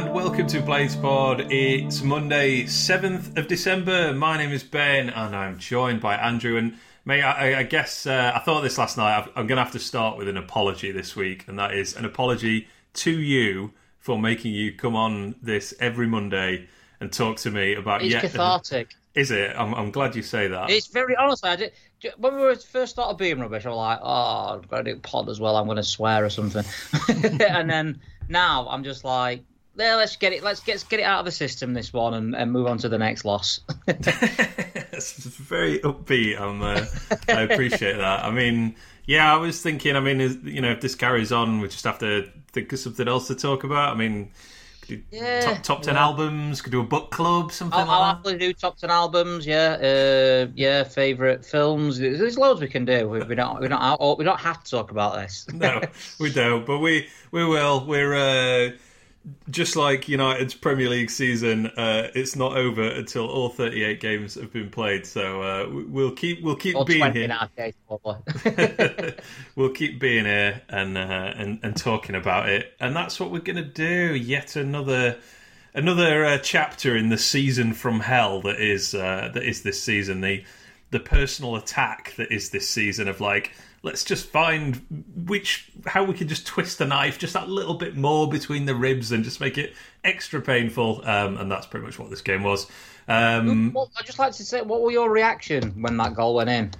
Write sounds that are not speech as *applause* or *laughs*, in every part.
and welcome to Blades Pod. It's Monday, 7th of December. My name is Ben, and I'm joined by Andrew. And mate, I, I guess uh, I thought this last night. I'm going to have to start with an apology this week, and that is an apology to you for making you come on this every Monday and talk to me about It's yet. cathartic. Is it? I'm, I'm glad you say that. It's very honestly. I did when we first started being rubbish. I was like, oh, I'm going to do pod as well. I'm going to swear or something. *laughs* and then now I'm just like, yeah, let's get it. Let's get get it out of the system. This one and, and move on to the next loss. *laughs* *laughs* it's very upbeat. Uh, I appreciate that. I mean, yeah, I was thinking. I mean, is, you know, if this carries on, we just have to think of something else to talk about. I mean, Yeah, top, top ten yeah. albums. Could do a book club, something I'll, I'll like happily do top ten albums. Yeah, uh, yeah, favorite films. There's, loads we can do. We, we don't we don't have- we don't have to talk about this. No, we don't, but we we will. We're. Uh, just like United's Premier League season, uh, it's not over until all 38 games have been played. So uh, we- we'll keep we'll keep Or being here. in our case, probably. we'll keep being here and uh, and and talking about it, and that's what we're gonna do. Yet another another uh, chapter in the season from hell that is uh, that is this season. The the personal attack that is this season of like let's just find which how we can just twist the knife just that little bit more between the ribs and just make it extra painful. Um, and that's pretty much what this game was. Um, well, I'd just like to say, what were your reaction when that goal went in?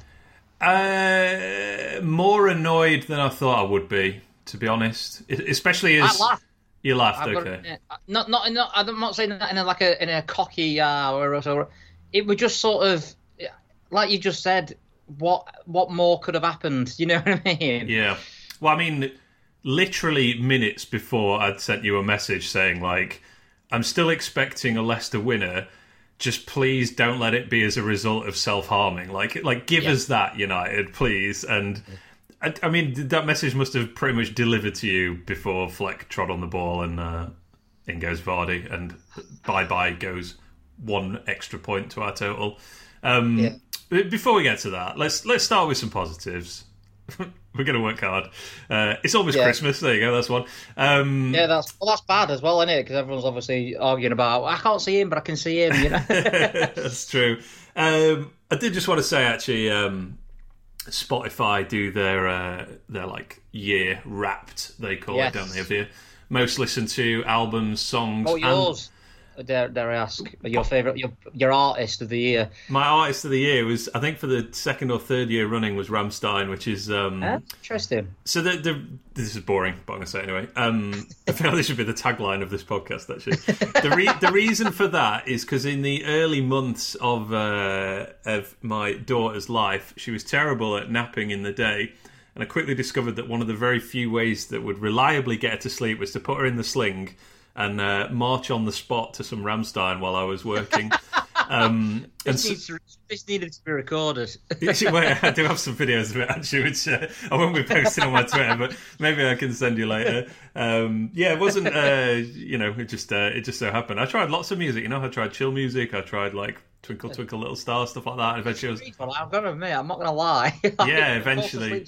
Uh, more annoyed than I thought I would be, to be honest. Especially I as laughed. you laughed. I've okay, it- not not not. I'm not saying that in a, like a in a cocky uh, or so. It was just sort of like you just said. What what more could have happened? *laughs* You know what I mean? yeah. Well, I mean, literally minutes before I'd sent you a message saying like, "I'm still expecting a Leicester winner. Just please don't let it be as a result of self harming. Like, like give Yeah. us that United, please." And I, I mean, that message must have pretty much delivered to you before Fleck trod on the ball and uh, in goes Vardy, and bye bye goes one extra point to our total. Um, Yeah. Before we get to that, let's let's start with some positives. *laughs* We're going to work hard. Uh, it's almost Yeah. Christmas. There you go. That's one. Um, Yeah, that's well, that's bad as well, isn't it? Because everyone's obviously arguing about I can't see him, but I can see him. You know? *laughs* That's true. Um, I did just want to say, actually, um, Spotify do their uh, their like year wrapped. They call Yes. it, don't they? Of the most listened to albums, songs. oh, and- yours. Dare, dare I ask your favorite, your your artist of the year? My artist of the year was, I think, for the second or third year running, was Rammstein, which is um, Huh? Interesting. So the, the this is boring, but I'm going to say anyway. Um, *laughs* I feel this should be the tagline of this podcast. Actually, the re- the reason for that is because in the early months of uh, of my daughter's life, she was terrible at napping in the day, and I quickly discovered that one of the very few ways that would reliably get her to sleep was to put her in the sling and uh, march on the spot to some Rammstein while I was working. *laughs* Um, and This, needs to, this needed to be recorded. *laughs* Actually, wait, I do have some videos of it actually, which uh, I won't be posting on my Twitter, but maybe I can send you later. Um, yeah, it wasn't, uh, you know, it just uh, it just so happened. I tried lots of music, you know. I tried chill music. I tried like Twinkle Twinkle Little Star stuff like that. And eventually, I was, Well, I've got to admit, I'm not going *laughs* to lie. Yeah, eventually.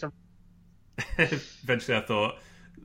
eventually, I thought,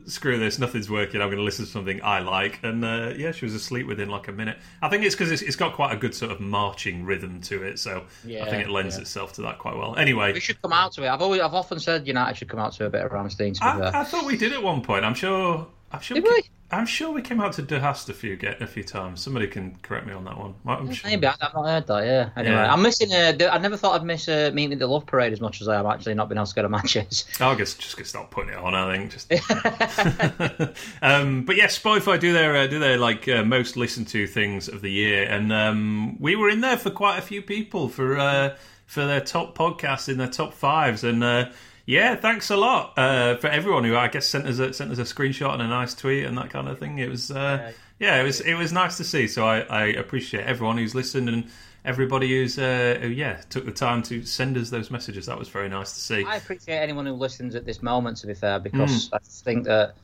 screw this, nothing's working. I'm going to listen to something I like, and uh, yeah, she was asleep within like a minute. I think it's because it's, it's got quite a good sort of marching rhythm to it, so yeah, I think it lends yeah. itself to that quite well. Anyway, We should come out to it. I've always, I've often said United should come out to a bit of Rammstein. To be. I, I thought we did at one point. I'm sure. I'm sure. Did we? I'm sure we came out to Du Hast a few get a few times. Somebody can correct me on that one. I'm sure. Maybe I- I've not heard that. Yeah. Anyway, Yeah. I'm missing. Uh, the- I never thought I'd miss a meeting at the Love Parade as much as I have actually not been able to go to matches. *laughs* I'll just just gonna start putting it on. I think just. *laughs* *laughs* um, but yeah, Spotify do their uh, do their like uh, most listened to things of the year, and um, we were in there for quite a few people for uh, for their top podcasts in their top fives, and uh, yeah, thanks a lot uh, for everyone who I guess sent us a, sent us a screenshot and a nice tweet and that kind of thing. It was uh, yeah, it was it was nice to see. So I, I appreciate everyone who's listened and. Everybody who's uh, who, yeah took the time to send us those messages that was very nice to see. I appreciate anyone who listens at this moment. To be fair, because I think that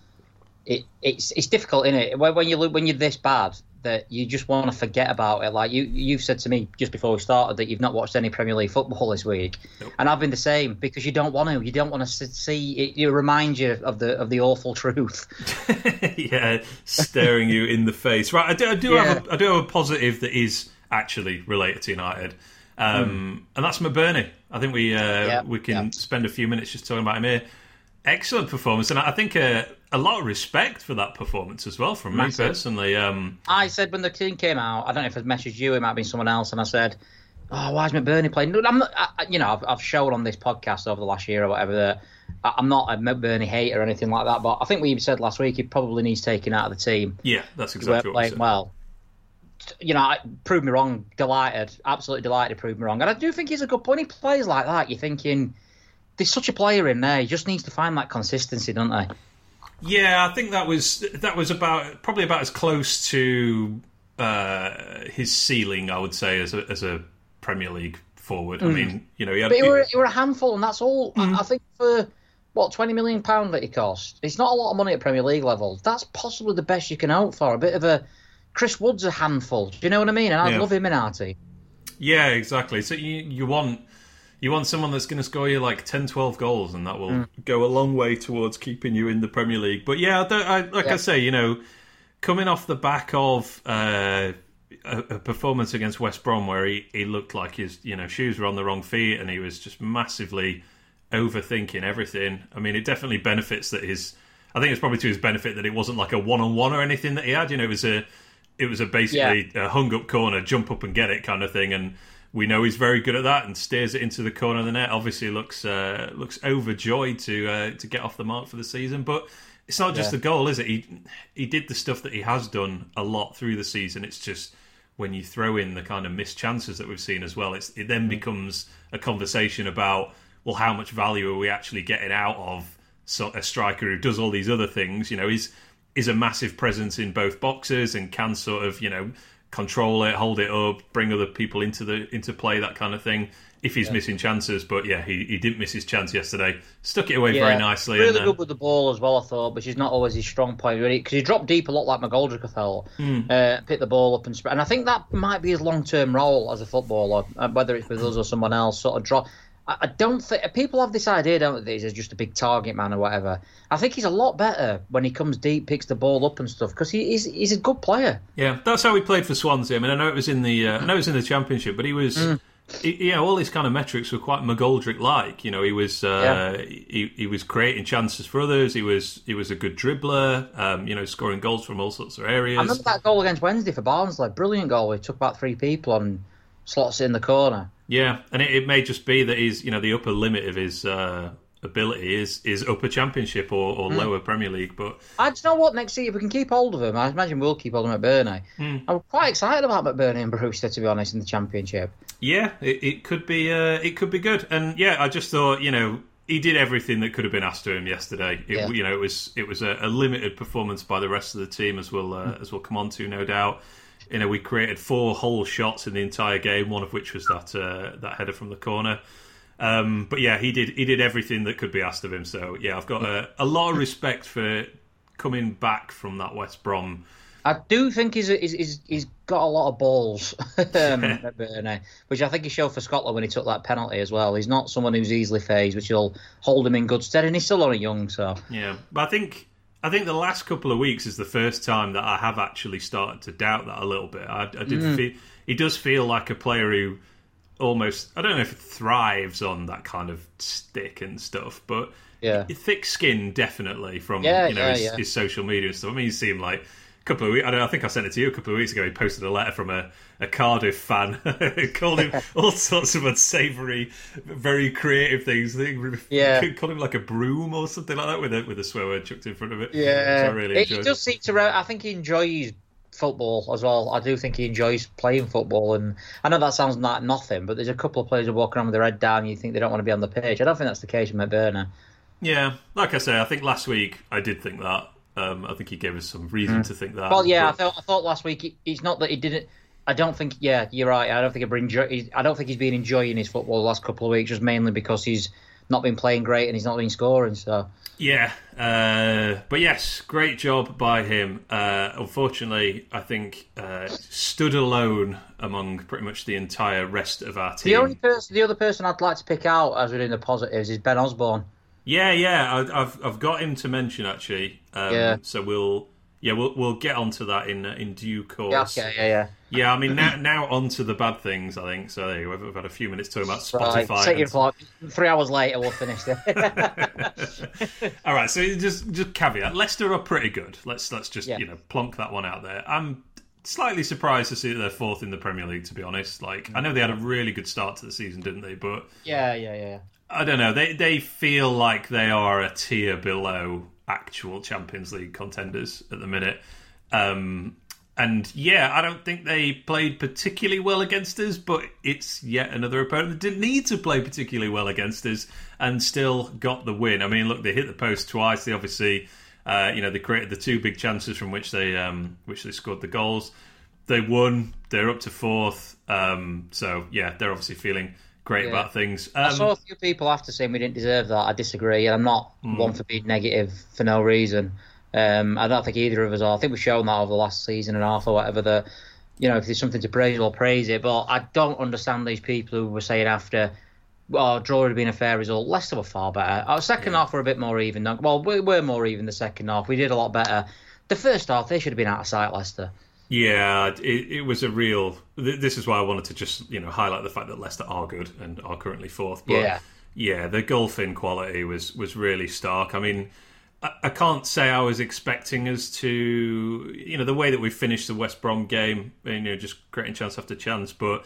it it's it's difficult, isn't it? When when you look when you're this bad, that you just want to forget about it. Like you, you've said to me just before we started that you've not watched any Premier League football this week, Nope. and I've been the same because you don't want to. You don't want to see it. You remind you of the of the awful truth. *laughs* yeah, staring you in the face. Right, I do, I do Yeah. have a, I do have a positive that is actually related to United, um, and that's McBurney. I think we uh, Yeah, we can yeah. spend a few minutes just talking about him here. Excellent performance, and I think uh, a lot of respect for that performance as well from Massive. me personally. Um, I said when the team came out, I don't know if I messaged you, it might have been someone else, and I said, "Oh, why is McBurney playing?" No, I'm not. I, I- you know, I've, I've shown on this podcast over the last year or whatever that I- I'm not a McBurney hater or anything like that. But I think we said last week he probably needs taken out of the team. yeah, that's We're exactly what we playing said. well. You know, I- prove me wrong. Delighted, absolutely delighted to prove me wrong. And I do think he's a good. When he plays like that, you're thinking. There's such a player in there. He just needs to find that consistency, don't they? Yeah, I think that was that was about probably about as close to uh, his ceiling, I would say, as a as a Premier League forward. I mean, you know, he had Mm. But he were, he were a handful, and that's all. Mm. I, I think for what twenty million pound that he cost, it's not a lot of money at Premier League level. That's possibly the best you can hope for. A bit of a Chris Wood's a handful. Do you know what I mean? And I Yeah. love him in Artie. Yeah, exactly. So you you want you want someone that's going to score you like 10, 12 goals, and that will Mm. go a long way towards keeping you in the Premier League. But yeah, I don't, I, like I say, you know, coming off the back of uh, a, a performance against West Brom where he, he looked like his you know shoes were on the wrong feet, and he was just massively overthinking everything. I mean, it definitely benefits that his. I think it's probably to his benefit that it wasn't like a one on one or anything that he had. You know, it was a it was a basically a hung up corner, jump up and get it kind of thing, and we know he's very good at that and steers it into the corner of the net. Obviously, looks uh, looks overjoyed to uh, to get off the mark for the season, but it's not just Yeah. the goal, is it? He he did the stuff that he has done a lot through the season. It's just when you throw in the kind of missed chances that we've seen as well, it's, it Mm. then becomes a conversation about well, how much value are we actually getting out of a striker who does all these other things? You know, he's is a massive presence in both boxes and can sort of you know control it, hold it up, bring other people into the into play, that kind of thing. If he's missing chances, but yeah, he, he didn't miss his chance yesterday. Stuck it away very nicely. Really good with the ball as well, I thought, which is not always his strong point, really, because he dropped deep a lot like McGoldrick, I felt. Hmm. Uh, picked the ball up and spread. And I think that might be his long term role as a footballer, uh, whether it's with us or someone else, sort of drop. I don't think people have this idea, don't they? He's just a big target man or whatever. I think he's a lot better when he comes deep, picks the ball up and stuff because he, he's he's a good player. Yeah, that's how he played for Swansea. I mean, I know it was in the uh, I know it was in the Championship, but he was. Mm. He, you know, all his kind of metrics were quite McGoldrick-like. You know, he was uh, he, he was creating chances for others. He was he was a good dribbler. Um, you know, scoring goals from all sorts of areas. I remember that goal against Wednesday for Barnsley, brilliant goal. He took about three people and slots it in the corner. Yeah, and it, it may just be that he's you know the upper limit of his uh, ability is is upper Championship or, Mm. lower Premier League. But I just know what next season if we can keep hold of him. I imagine we'll keep hold of McBurney. Hmm. I'm quite excited about McBurney and Brewster to be honest in the championship. yeah, it, it could be uh, it could be good. And yeah, I just thought you know he did everything that could have been asked of him yesterday. It, Yeah. You know, it was it was a, a limited performance by the rest of the team, as we'll uh, as we'll come on to, no doubt. You know, we created four whole shots in the entire game, one of which was that uh, that header from the corner. Um, but yeah, he did he did everything that could be asked of him. So yeah, I've got a, a lot of respect for coming back from that West Brom. I do think he's he's, he's, he's got a lot of balls, *laughs* um, McBurney, which I think he showed for Scotland when he took that penalty as well. He's not someone who's easily phased, which will hold him in good stead, and he's still only young, so Yeah, but I think I think the last couple of weeks is the first time that I have actually started to doubt that a little bit. I, I did Mm. feel he does feel like a player who almost I don't know if it thrives on that kind of stick and stuff, but yeah. thick skin definitely from Yeah, you know yeah, his, yeah. his social media and stuff. I mean, you see him like couple of weeks. I, don't know, I think I sent it to you a couple of weeks ago. He posted a letter from a, a Cardiff fan, *laughs* called him *laughs* all sorts of unsavoury, very creative things. Think Yeah. *laughs* called him like a broom or something like that with a with a swear word chucked in front of it. Yeah, which I really He- he does seem to. I think he enjoys football as well. I do think he enjoys playing football, and I know that sounds like nothing, but there's a couple of players who walk around with their head down. And You think they don't want to be on the pitch. I don't think that's the case with McBurney. Yeah, like I say, I think last week I did think that. Um, I think he gave us some reason to think that. Mm. Well, yeah, I thought I thought last week it- it's not that he didn't. I don't think. Yeah, you're right. I don't think he's enjoy, he's- I don't think he's been enjoying his football the last couple of weeks, just mainly because he's not been playing great and he's not been scoring. So yeah, uh, but yes, great job by him. Uh, unfortunately, I think uh, stood alone among pretty much the entire rest of our team. The only person, the other person I'd like to pick out as we're doing the positives is Ben Osborne. Yeah, yeah, I, have I've got him to mention actually. Um, yeah. So we'll yeah we'll we'll get onto that in in due course. Yeah, okay, yeah, yeah. Yeah, I mean now now onto the bad things. I think so. There, we've had a few minutes talking about Spotify. Right, set your clock. Three hours later, we'll finish it. All right, so just just caveat: Leicester are pretty good. Let's let's just yeah. you know plonk that one out there. I'm slightly surprised to see that they're fourth in the Premier League. To be honest, like I know they had a really good start to the season, didn't they? But yeah, yeah, yeah. I don't know. They they feel like they are a tier below actual Champions League contenders at the minute. Um, and yeah, I don't think they played particularly well against us, but it's yet another opponent that didn't need to play particularly well against us and still got the win. I mean, look, they hit the post twice. They obviously, uh, you know, they created the two big chances from which they um, which they scored the goals. They won. They're up to fourth. Um, so yeah, they're obviously feeling great yeah. about things. Um, I saw a few people after saying we didn't deserve that. I disagree, and I'm not mm. one for being negative for no reason. Um, I don't think either of us are. I think we've shown that over the last season and a half or whatever that you know if there's something to praise, we'll praise it. But I don't understand these people who were saying after. Well, draw would have been a fair result. Leicester were far better. Our second yeah. half were a bit more even. Well, we were more even the second half. We did a lot better. The first half, they should have been out of sight, Leicester. Yeah, it, it was a real. This is why I wanted to just you know highlight the fact that Leicester are good and are currently fourth. But yeah, yeah, the golfing quality was was really stark. I mean, I, I can't say I was expecting us to you know the way that we finished the West Brom game, you know, just creating chance after chance, but.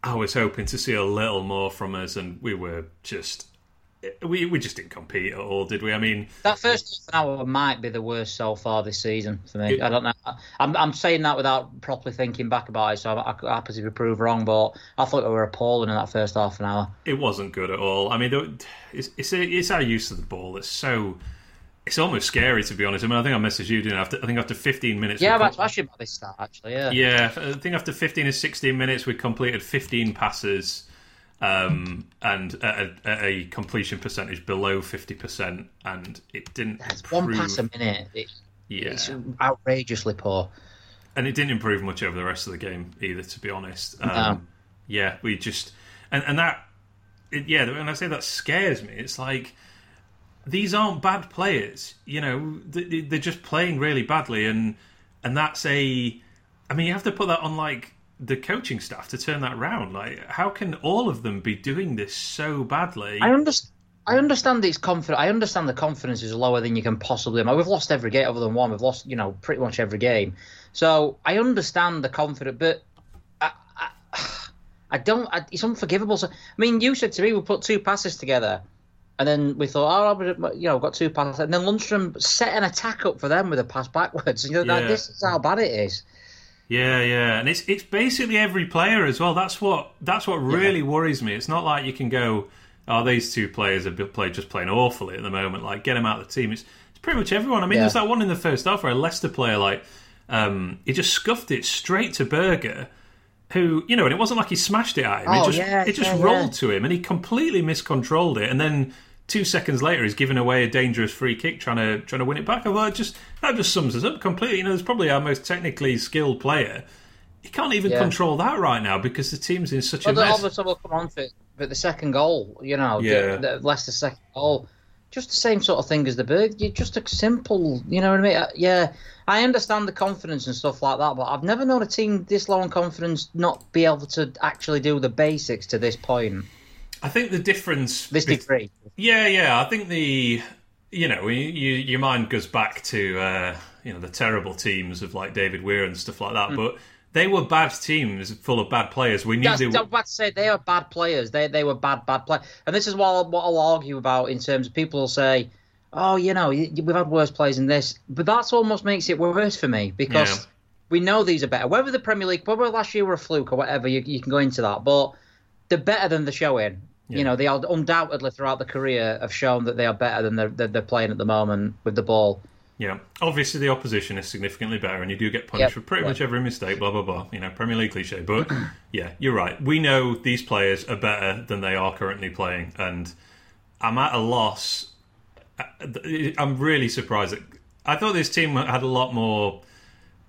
I was hoping to see a little more from us, and we were just we we just didn't compete at all, did we? I mean, that first half an hour might be the worst so far this season for me. It, I don't know. I'm I'm saying that without properly thinking back about it, so I, I happen to be proved wrong. But I thought we were appalling in that first half an hour. It wasn't good at all. I mean, it's it's, it's our use of the ball that's so. It's almost scary to be honest. I mean, I think I messaged you, didn't I? After, I think after 15 minutes. Yeah, that's actually about this start actually. Yeah. Yeah, I think after 15 or 16 minutes, we completed 15 passes um, and a, a, completion percentage below fifty percent, and it didn't. That's improve. one pass a minute. It, yeah, it's outrageously poor. And it didn't improve much over the rest of the game either, to be honest. Um, no. Yeah, we just and and that, it, yeah. When I say that scares me, it's like these aren't bad players. You know, they're just playing really badly, and and that's a. I mean, you have to put that on like the coaching staff to turn that round. Like, how can all of them be doing this so badly? I understand. I understand it's confident. I understand the confidence is lower than you can possibly. we've lost every game other than one. We've lost, you know, pretty much every game. So I understand the confidence, but I, I, *sighs* I don't. I, it's unforgivable. So, I mean, you said to me we put two passes together, and then we thought, oh, you know, got two passes, and then Lundstram set an attack up for them with a pass backwards. *laughs* And you're yeah. like, this is how bad it is. Yeah, yeah, and it's it's basically every player as well. That's what that's what really yeah. worries me. It's not like you can go, oh, these two players are play just playing awfully at the moment. Like get them out of the team. It's it's pretty much everyone. I mean, yeah. there's that one in the first half where a Leicester player like um, he just scuffed it straight to Berge, who you know, and it wasn't like he smashed it at him. Oh, it just yeah, it just rolled to him, and he completely miscontrolled it, and then two seconds later he's giving away a dangerous free kick trying to trying to win it back. I thought just that just sums us up completely. You know, there's probably our most technically skilled player. He can't even yeah. control that right now because the team's in such well, a mess. Obviously, we'll come on to it, but the second goal, you know, yeah. the, the Leicester second goal, just the same sort of thing as the Berg. You're just a simple, you know what I mean? Uh, yeah, I understand the confidence and stuff like that, but I've never known a team this low in confidence not be able to actually do the basics to this point. I think the difference. This degree. Yeah, yeah. I think the you know you, your mind goes back to uh, you know the terrible teams of like David Weir and stuff like that, mm. but. They were bad teams, full of bad players. We knew That's, they were. I was about to say they were bad players. They they were bad bad players, and this is what I'll, what I'll argue about in terms of people will say, "Oh, you know, we've had worse players than this," but that's almost makes it worse for me because yeah. we know these are better. Whether the Premier League, whether last year were a fluke or whatever, you, you can go into that, but they're better than the showing. Yeah. You know, they are undoubtedly throughout the career have shown that they are better than they're, they're playing at the moment with the ball. Yeah, obviously the opposition is significantly better, and you do get punished yep. for pretty yep. much every mistake. Blah blah blah. You know, Premier League cliche, but *clears throat* yeah, you're right. We know these players are better than they are currently playing, and I'm at a loss. Uh, I'm really surprised. That, I thought this team had a lot more.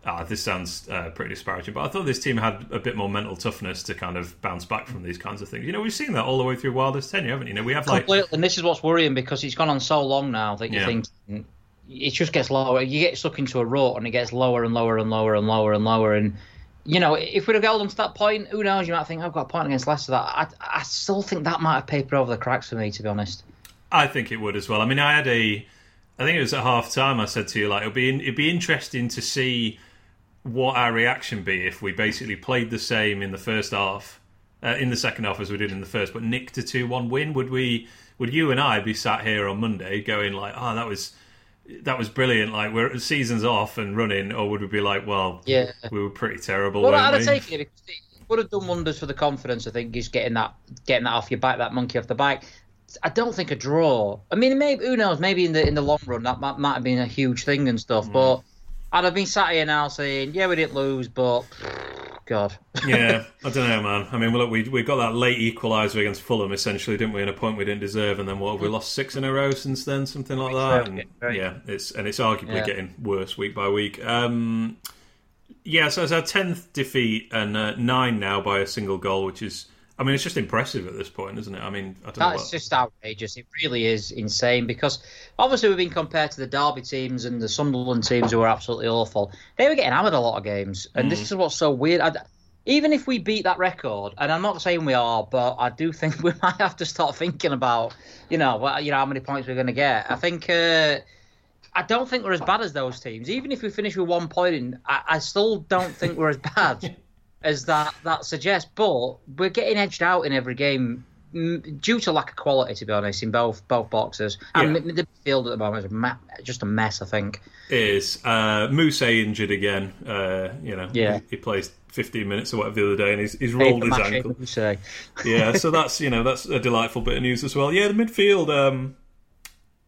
Ah, this sounds uh, pretty disparaging, but I thought this team had a bit more mental toughness to kind of bounce back from these kinds of things. You know, we've seen that all the way through Wilder's tenure, haven't you? you know, we have like, Completely, and this is what's worrying because it's gone on so long now that you Yeah. think it just gets lower. You get stuck into a rut, and it gets lower and lower and lower and lower and lower. And you know, if we'd have held on to that point, who knows? You might think I've got a point against Leicester. That I, I still think that might have papered over the cracks for me, to be honest. I think it would as well. I mean, I had a, I think it was at half time. I said to you like it'd be it'd be interesting to see what our reaction be if we basically played the same in the first half, uh, in the second half as we did in the first, but nicked a two one win. Would we? Would you and I be sat here on Monday going like, oh, that was. That was brilliant. Like we're seasons off and running, or would we be like, well, Yeah. we were pretty terrible. Well, I'd have we? taken it it would have done wonders for the confidence. I think just getting that getting that off your back, that monkey off the back. I don't think a draw. I mean, maybe who knows? Maybe in the in the long run that might, might have been a huge thing and stuff. Mm. But I'd have been sat here now saying, yeah, we didn't lose, but God, yeah, *laughs* I don't know, man. I mean, look, we we got that late equaliser against Fulham, essentially, didn't we? In a point we didn't deserve, and then what? Have we lost six in a row since then, something like that. And, yeah, yeah, it's and it's arguably Yeah. getting worse week by week. Um, yeah, so it's our tenth defeat and uh, nine now by a single goal, which is, I mean, it's just impressive at this point, isn't it? I mean, I don't know. that's What, just outrageous. It really is insane because obviously we've been compared to the Derby teams and the Sunderland teams who were absolutely awful. They were getting hammered a lot of games, and Mm. this is what's so weird. I, even if we beat that record, and I'm not saying we are, but I do think *laughs* we might have to start thinking about, you know, what, you know, how many points we're going to get. I think. Uh, I don't think we're as bad as those teams. Even if we finish with one point, in, I, I still don't think we're as bad *laughs* as that that suggests. But we're getting edged out in every game mm, due to lack of quality, to be honest, in both both boxes. And Yeah. the field at the moment is a ma- just a mess. I think. is uh, injured again? Uh, you know, Yeah. he, he plays 15 minutes or whatever the other day, and he's, he's rolled his ankle. yeah, so *laughs* that's you know that's a delightful bit of news as well. Yeah, the midfield, um,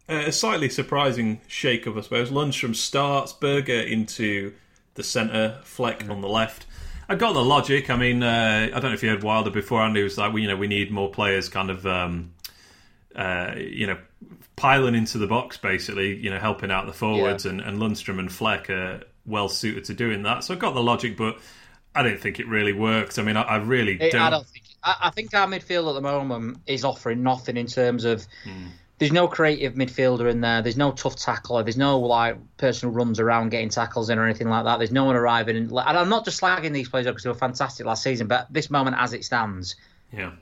a slightly surprising shake-up, I suppose. Lundstram starts, Berge into the centre, Fleck on the left. I got the logic. I mean, uh, I don't know if you heard Wilder before, and He was like, well, you know, we need more players, kind of, um, uh, you know, piling into the box, basically. You know, helping out the forwards, and, and Lundstram and Fleck are well suited to doing that. So I got the logic, but. I don't think it really worked. I mean, I, I really It- don't. I don't think. I, I think our midfield at the moment is offering nothing in terms of. Hmm. There's no creative midfielder in there. There's no tough tackler. There's no like person who runs around getting tackles in or anything like that. There's no one arriving. In, and I'm not just slagging these players because they were fantastic last season, but this moment, as it stands, Yeah.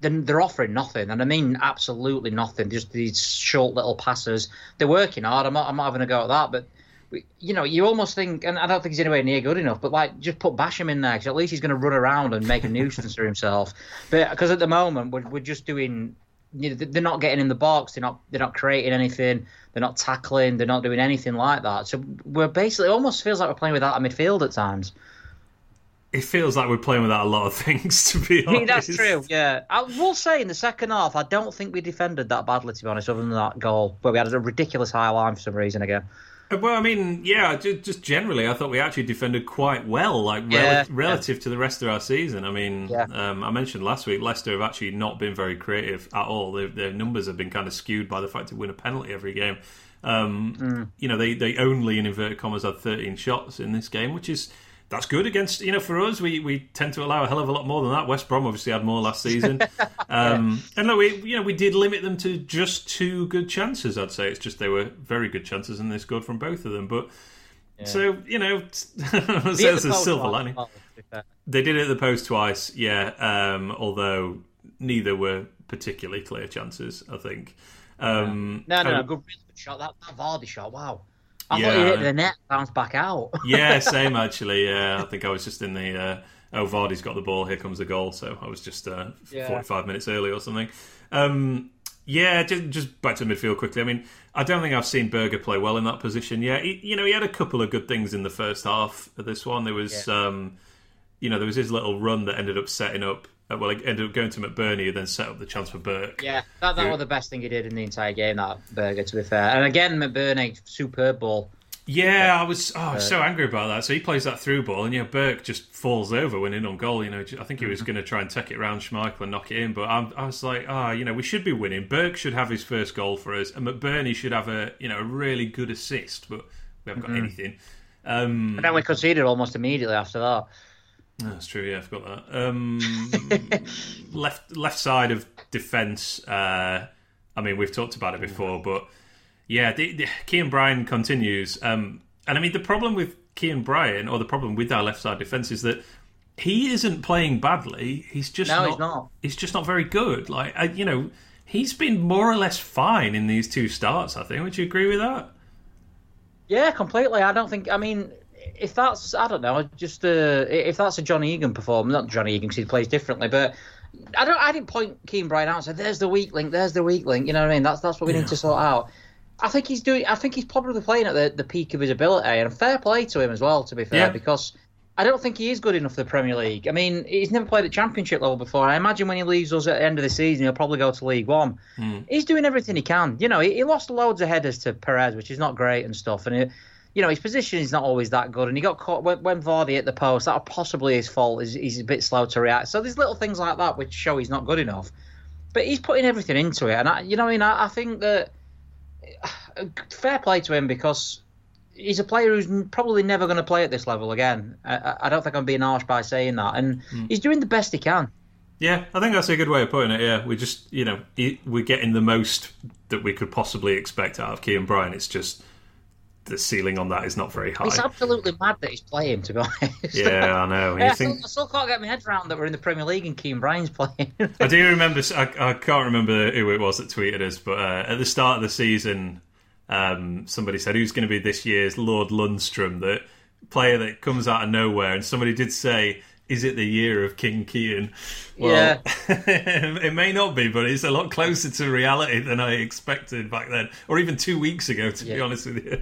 they're, they're offering nothing, and I mean absolutely nothing. Just these short little passes. They're working hard. I'm not. I'm not having a go at that, but. we- You know, you almost think, and I don't think he's anywhere near good enough. But like, just put Basham in there because at least he's going to run around and make a nuisance for himself. But because at the moment we're, we're just doing, you know, they're not getting in the box. They're not. They're not creating anything. They're not tackling. They're not doing anything like that. So we're basically it almost feels like we're playing without a midfield at times. It feels like we're playing without a lot of *laughs* things, to be honest. that's true. Yeah, I will say in the second half, I don't think we defended that badly. To be honest, other than that goal where we had a ridiculous high line for some reason again. Uh, Well, I mean, yeah, just, just generally, I thought we actually defended quite well, like rel- Yeah, relative to the rest of our season. I mean, Yeah. um, I mentioned last week, Leicester have actually not been very creative at all. Their, their numbers have been kind of skewed by the fact they win a penalty every game. Um, Mm. You know, they, they only, in inverted commas, had 13 shots in this game, which is that's good against you know for us we, we tend to allow a hell of a lot more than that. West brom obviously had more last season. *laughs* Um, and look we you know we did limit them to just two good chances i'd say. It's just they were very good chances and they scored from both of them. But so you know *laughs* hit there's a silver lining. well, to be fair. they did it at the post twice yeah um, although neither were particularly clear chances i think. Um, No, no, I- no, good shot. That, that Vardy shot, wow. I Yeah. thought he hit the net, bounced back out. *laughs* yeah, same actually. Yeah, I think I was just in the. Uh, oh, Vardy's got the ball. Here comes the goal. So I was just uh, Yeah. forty-five minutes early or something. Um, yeah, just, just back to midfield quickly. I mean, I don't think I've seen Berge play well in that position. Yeah, he, you know, he had a couple of good things in the first half of this one. There was, um, you know, there was his little run that ended up setting up. Uh, well, it ended up going to McBurney and then set up the chance for Burke. Yeah, that, that was the best thing he did in the entire game, that Berge, to be fair. And again, McBurney, superb ball. Yeah, I was oh, I was so angry about that. So he plays that through ball, and yeah, Burke just falls over when in on goal. You know, I think he was Mm-hmm. going to try and take it around Schmeichel and knock it in, but I, I was like, ah, you know, we should be winning. Burke should have his first goal for us, and McBurney should have a you know a really good assist, but we haven't got Mm-hmm. anything. Um, And then we conceded almost immediately after that. That's true. Yeah, I forgot that. Um, *laughs* left left side of defence. Uh, I mean, we've talked about it before, but yeah, the, the, Kean Bryan continues. Um, and I mean, the problem with Kean Bryan, or the problem with our left side defence, is that he isn't playing badly. He's just No, not, he's not. He's just not very good. Like I, you know, he's been more or less fine in these two starts. I think. Would you agree with that? Yeah, completely. I don't think. I mean, if that's I don't know, just uh, if that's a John Egan performance, not John Egan because he plays differently, but I don't. I didn't point Kean Bryan out and say, "There's the weak link. There's the weak link." You know what I mean? That's that's what we need to sort out. I think he's doing. I think he's probably playing at the, the peak of his ability, and fair play to him as well. To be fair, Yeah. because I don't think he is good enough for the Premier League. I mean, he's never played at Championship level before. I imagine when he leaves us at the end of the season, he'll probably go to League One. He's doing everything he can. You know, he, he lost loads of headers to Perez, which is not great and stuff. And it, you know, his position is not always that good. And he got caught when, when Vardy hit the post. That possibly his fault. He's, he's a bit slow to react. So there's little things like that which show he's not good enough. But he's putting everything into it, and I, you know, I mean, I, I think that uh, fair play to him because he's a player who's probably never going to play at this level again. I- I, don't think I'm being harsh by saying that, and hmm. he's doing the best he can. Yeah, I think that's a good way of putting it. Yeah, we just, you know, we're getting the most that we could possibly expect out of Kean Bryan. It's just the ceiling on that is not very high. It's absolutely mad that he's playing, to be honest. Yeah, I *laughs* know. Yeah, I, still, I still can't get my head around that we're in the Premier League and Kean Bryan's playing. *laughs* I do remember. I, I can't remember who it was that tweeted us, but uh, at the start of the season, um, somebody said who's going to be this year's Lord Lundstram, the player that comes out of nowhere, and somebody did say. Is it the year of King Kean? Well, *laughs* it may not be, but it's a lot closer to reality than I expected back then, or even two weeks ago. To be honest with you,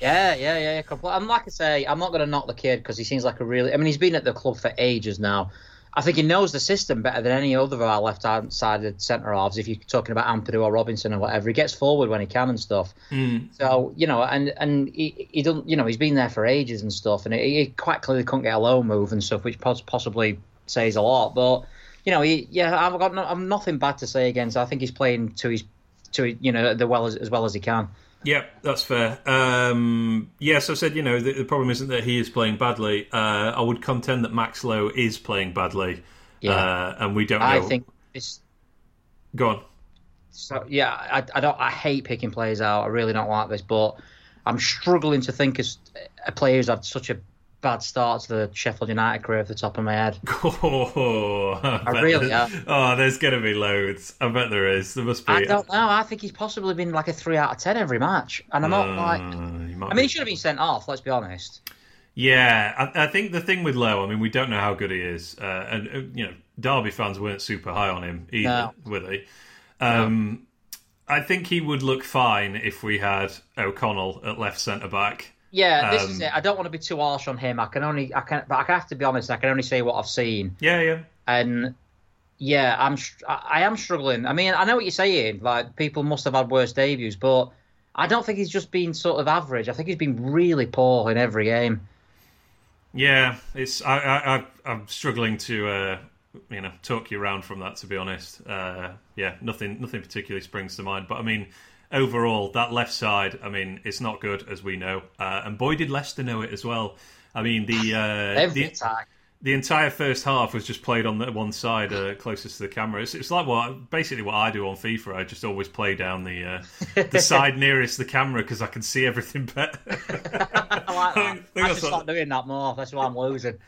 Yeah, yeah, yeah. Compl- I'm like I say, I'm not going to knock the kid because he seems like a really. I mean, he's been at the club for ages now. I think he knows the system better than any other of our left hand sided centre halves. If you're talking about Ampadu or Robinson or whatever, he gets forward when he can and stuff. Hmm. So you know, and and he, he don't, you know, he's been there for ages and stuff, and he, he quite clearly couldn't get a low move and stuff, which possibly says a lot. But you know, he, yeah, I've got no, I've nothing bad to say against. I think he's playing to his to you know the well as, as well as he can. Yeah, that's fair. Um, yes, I said, you know, the, the problem isn't that he is playing badly. Uh, I would contend that Max Lowe is playing badly. Yeah. Uh, and we don't know. I think it's Go on. So yeah, I, I don't. I hate picking players out. I really don't like this, but I'm struggling to think of a player who's had such a bad start to the Sheffield United career off the top of my head. *laughs* Oh, I, bet really Oh, there's going to be loads. I bet there is. There must be. I don't know. I think he's possibly been like a three out of ten every match, and I'm not like. Uh, I mean, he should have been sent off. Let's be honest. Yeah, I, I think the thing with Lowe, I mean, we don't know how good he is, uh, and uh, you know, Derby fans weren't super high on him either, No. were they? Um, I think he would look fine if we had O'Connell at left centre back. Yeah, this Um, is it. I don't want to be too harsh on him. I can only, I can, but I have to be honest. I can only say what I've seen. Yeah, yeah, and yeah, I'm I am struggling. I mean, I know what you're saying. Like people must have had worse debuts, but I don't think he's just been sort of average. I think he's been really poor in every game. yeah. It's I, I, I I'm struggling to uh, you know talk you around from that to be honest. Uh, yeah, nothing nothing particularly springs to mind, but I mean. Overall, that left side, I mean, it's not good as we know, uh, and boy did Leicester know it as well. I mean, the uh, Every the, attack. The entire first half was just played on the one side uh, closest to the camera. It's, it's like what basically what I do on FIFA. I just always play down the uh, the *laughs* side nearest the camera because I can see everything better. *laughs* *laughs* I like that. I I, should start doing that more. That's why I'm losing.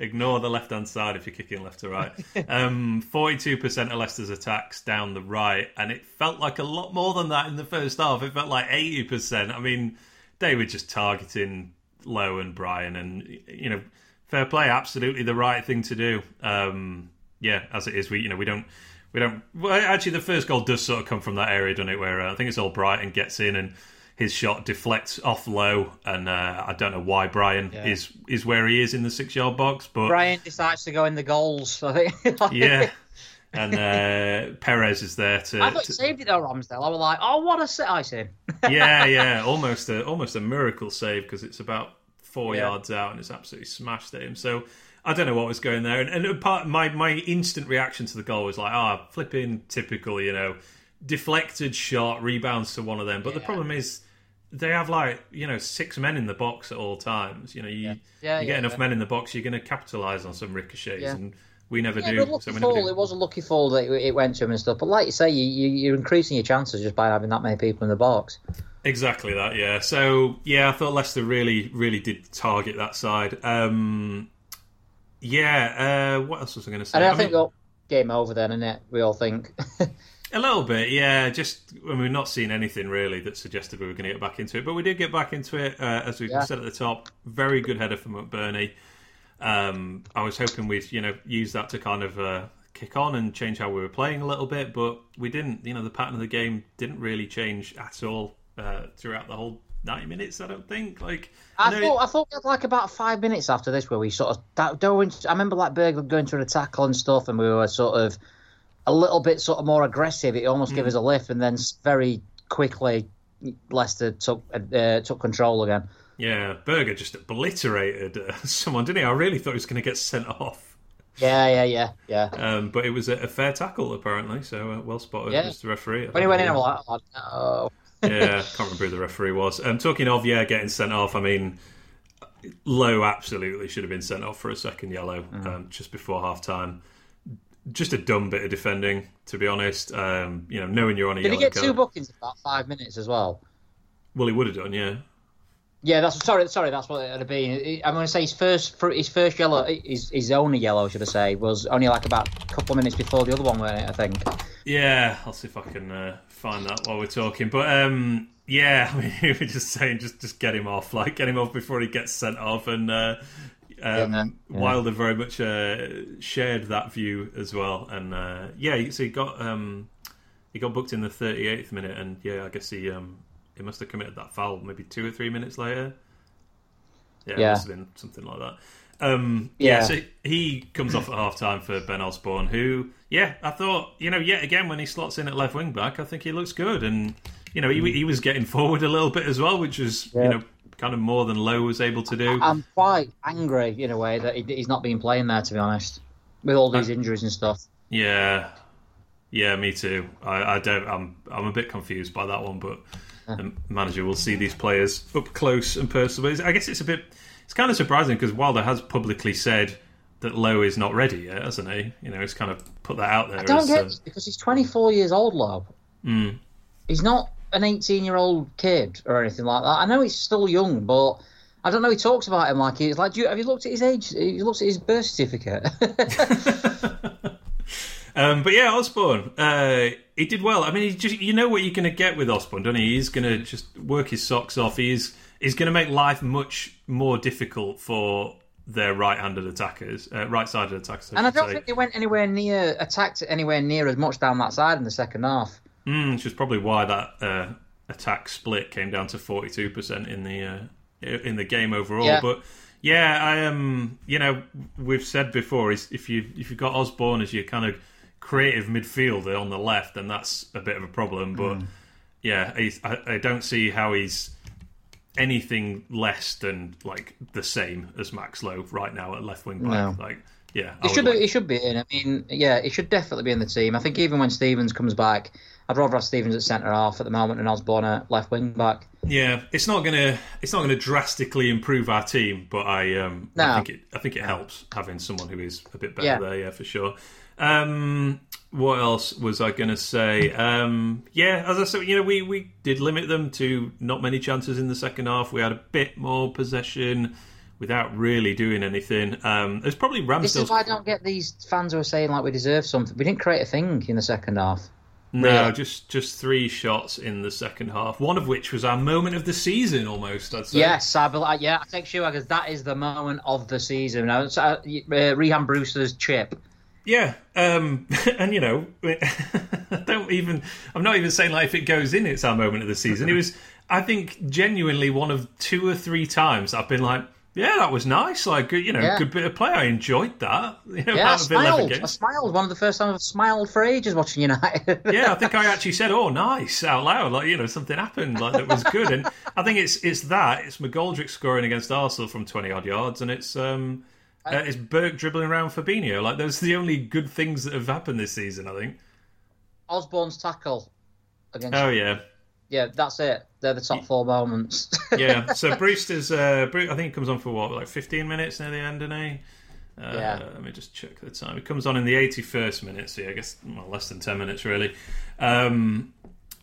Ignore the left hand side if you're kicking left to right. Um, Forty-two percent of Leicester's attacks down the right, and it felt like a lot more than that in the first half. It felt like eighty percent. I mean, they were just targeting Lowe and Bryan, and you know, fair play, absolutely the right thing to do. Um, yeah, as it is, we you know we don't we don't. Well, actually, the first goal does sort of come from that area, doesn't it? Where uh, I think it's Albrighton gets in and his shot deflects off Lowe, and uh, I don't know why Bryan Yeah. is is where he is in the six yard box, but Bryan decides to go in the goals. I think. *laughs* yeah. and uh, Perez is there to. I thought to... saved it though, Ramsdale. I was like, oh, what a save!" I said. yeah, *laughs* yeah, almost a almost a miracle save because it's about four Yeah. yards out and it's absolutely smashed at him. So I don't know what was going there. And, and part my my instant reaction to the goal was like, ah, flipping typical, you know, deflected shot, rebounds to one of them. But the problem is. They have like you know six men in the box at all times. You know you, Yeah, you yeah, get enough yeah. men in the box, you're going to capitalise on some ricochets, Yeah. and we never Yeah, do. so we never do. It was a lucky fall that it went to him and stuff. But like you say, you, you, you're increasing your chances just by having that many people in the box. Exactly that, yeah. So yeah, I thought Leicester really, really did target that side. Um, yeah. Uh, what else was I going to say? And I, I think mean, game over then, isn't it? We all think. *laughs* a little bit, yeah. Just when we've not seen anything really that suggested we were going to get back into it, but we did get back into it. Uh, as we Yeah. said at the top, very good header from McBurney. Um, I was hoping we'd you know use that to kind of uh, kick on and change how we were playing a little bit, but we didn't. You know, the pattern of the game didn't really change at all uh, throughout the whole ninety minutes. I don't think. Like I know- thought I thought we had like about five minutes after this where we sort of that going. I remember like Berg going to a tackle and stuff, and we were sort of a little bit sort of more aggressive. It almost Hmm. gave us a lift, and then very quickly Leicester took uh, took control again. Yeah, Berge just obliterated uh, *laughs* someone, didn't he? I really thought he was going to get sent off. Yeah, yeah, yeah, yeah. Um, but it was a, a fair tackle, apparently, so uh, well spotted Yeah. as the referee. When he went in, I was like, oh, no. Yeah, can't remember who the referee was. Um, talking of, yeah, getting sent off, I mean, Lowe absolutely should have been sent off for a second yellow Mm-hmm. um, just before half time. Just a dumb bit of defending, to be honest. Um, you know, knowing you're on a yellow. Did he get card. two bookings in about five minutes as well? Well, he would have done, yeah. Yeah, that's sorry, sorry, that's what it would have been. I'm going to say his first, his first yellow, his, his only yellow, should I say, was only like about a couple of minutes before the other one, wasn't it? I think. Yeah, I'll see if I can uh, find that while we're talking. But um, yeah, *laughs* I mean, we were just saying, just just get him off, like get him off before he gets sent off. And uh, um, Yeah, yeah. Wilder very much uh, shared that view as well. And uh, yeah, so he got um, he got booked in the 38th minute, and yeah, I guess he um, he must have committed that foul maybe two or three minutes later. Yeah, it Yeah. must have been something like that. Um, yeah. Yeah. so he comes off at half time for Ben Osborne, who, yeah, I thought, you know, yet again, when he slots in at left wing back, I think he looks good. And, you know, he, he was getting forward a little bit as well, which was, you know, kind of more than Lowe was able to do. I'm quite angry in a way that he's not been playing there, to be honest, with all these injuries and stuff. Yeah, yeah, me too. I, I don't. I'm I'm a bit confused by that one, but the manager will see these players up close and personal. I guess it's a bit. It's kind of surprising because Wilder has publicly said that Lowe is not ready yet, hasn't he? You know, he's kind of put that out there. I don't as, get um, this because he's 24 years old, Lob. mm, He's not an 18 year old kid or anything like that. I know he's still young, but I don't know. He talks about him like he's like. Do you, have you looked at his age? He looks at his birth certificate. *laughs* *laughs* Um, but yeah, Osborne, uh, he did well. I mean, he just you know what you're going to get with Osborne, don't he? He's going to just work his socks off. He's he's going to make life much more difficult for their right-handed attackers, uh, right-sided attackers. I and I don't say. think they went anywhere near attacked anywhere near as much down that side in the second half. Mm, which is probably why that uh, attack split came down to forty two percent in the uh, in the game overall. Yeah. But yeah, I um, you know, we've said before is if you if you've got Osborne as your kind of creative midfielder on the left, then that's a bit of a problem. But yeah, he's, I, I don't see how he's anything less than like the same as Max Lowe right now at left wing back. No. Like yeah, I He should like- he should be in. I mean, yeah, he should definitely be in the team. I think even when Stevens comes back, I'd rather have Stevens at centre half at the moment and Osborne at left wing back. Yeah, it's not gonna it's not gonna drastically improve our team, but I um I think it I think it helps having someone who is a bit better Yeah. there, yeah, for sure. Um what else was I gonna say? Um yeah, as I said, you know, we, we did limit them to not many chances in the second half. We had a bit more possession without really doing anything. Um there's probably This is why I don't get these fans who are saying like we deserve something. We didn't create a thing in the second half. No, really. just just three shots in the second half. One of which was our moment of the season almost, I'd say. Yes, I believe. Yeah, I take sure because that is the moment of the season. Now, it's, uh, uh, Rhian Brewster's chip. Yeah, um, *laughs* and you know, *laughs* I don't even. I'm not even saying like if it goes in, it's our moment of the season. It was, I think, genuinely one of two or three times I've been like, Yeah, that was nice. Like you know, Yeah. good bit of play. I enjoyed that. *laughs* You know, Yeah, I out of 11 smiled. I smiled. One of the first times I've smiled for ages watching United. yeah, I think I actually said, "Oh, nice" out loud. Like you know, something happened. Like that was good. And I think it's it's that it's McGoldrick scoring against Arsenal from twenty odd yards, and it's um uh, it's Burke dribbling around Fabinho. Like those are the only good things that have happened this season. I think. Osborne's tackle against. Oh yeah, Yeah, that's it. They're the top four moments. *laughs* yeah. So Brewster's, uh, Bru- I think he comes on for what, like fifteen minutes near the end, doesn't he? Uh, Yeah. Let me just check the time. It comes on in the 81st minute, so yeah, I guess well, less than 10 minutes, really. Um,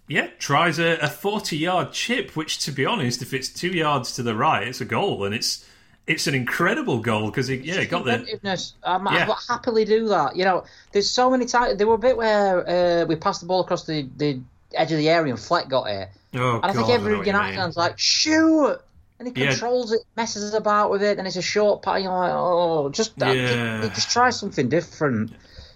yeah, tries a, a 40 yard chip, which, to be honest, if it's two yards to the right, it's a goal, and it's it's an incredible goal because he yeah got the inventiveness. Um, Yeah. I happily do that. You know, there's so many times. There were a bit where uh, we passed the ball across the, the edge of the area and Fleck got it. oh And I think God, every United fan's like, shoot! And he Yeah. controls it, messes about with it, and it's a short pat. You're like, oh, just, Yeah. just try something different.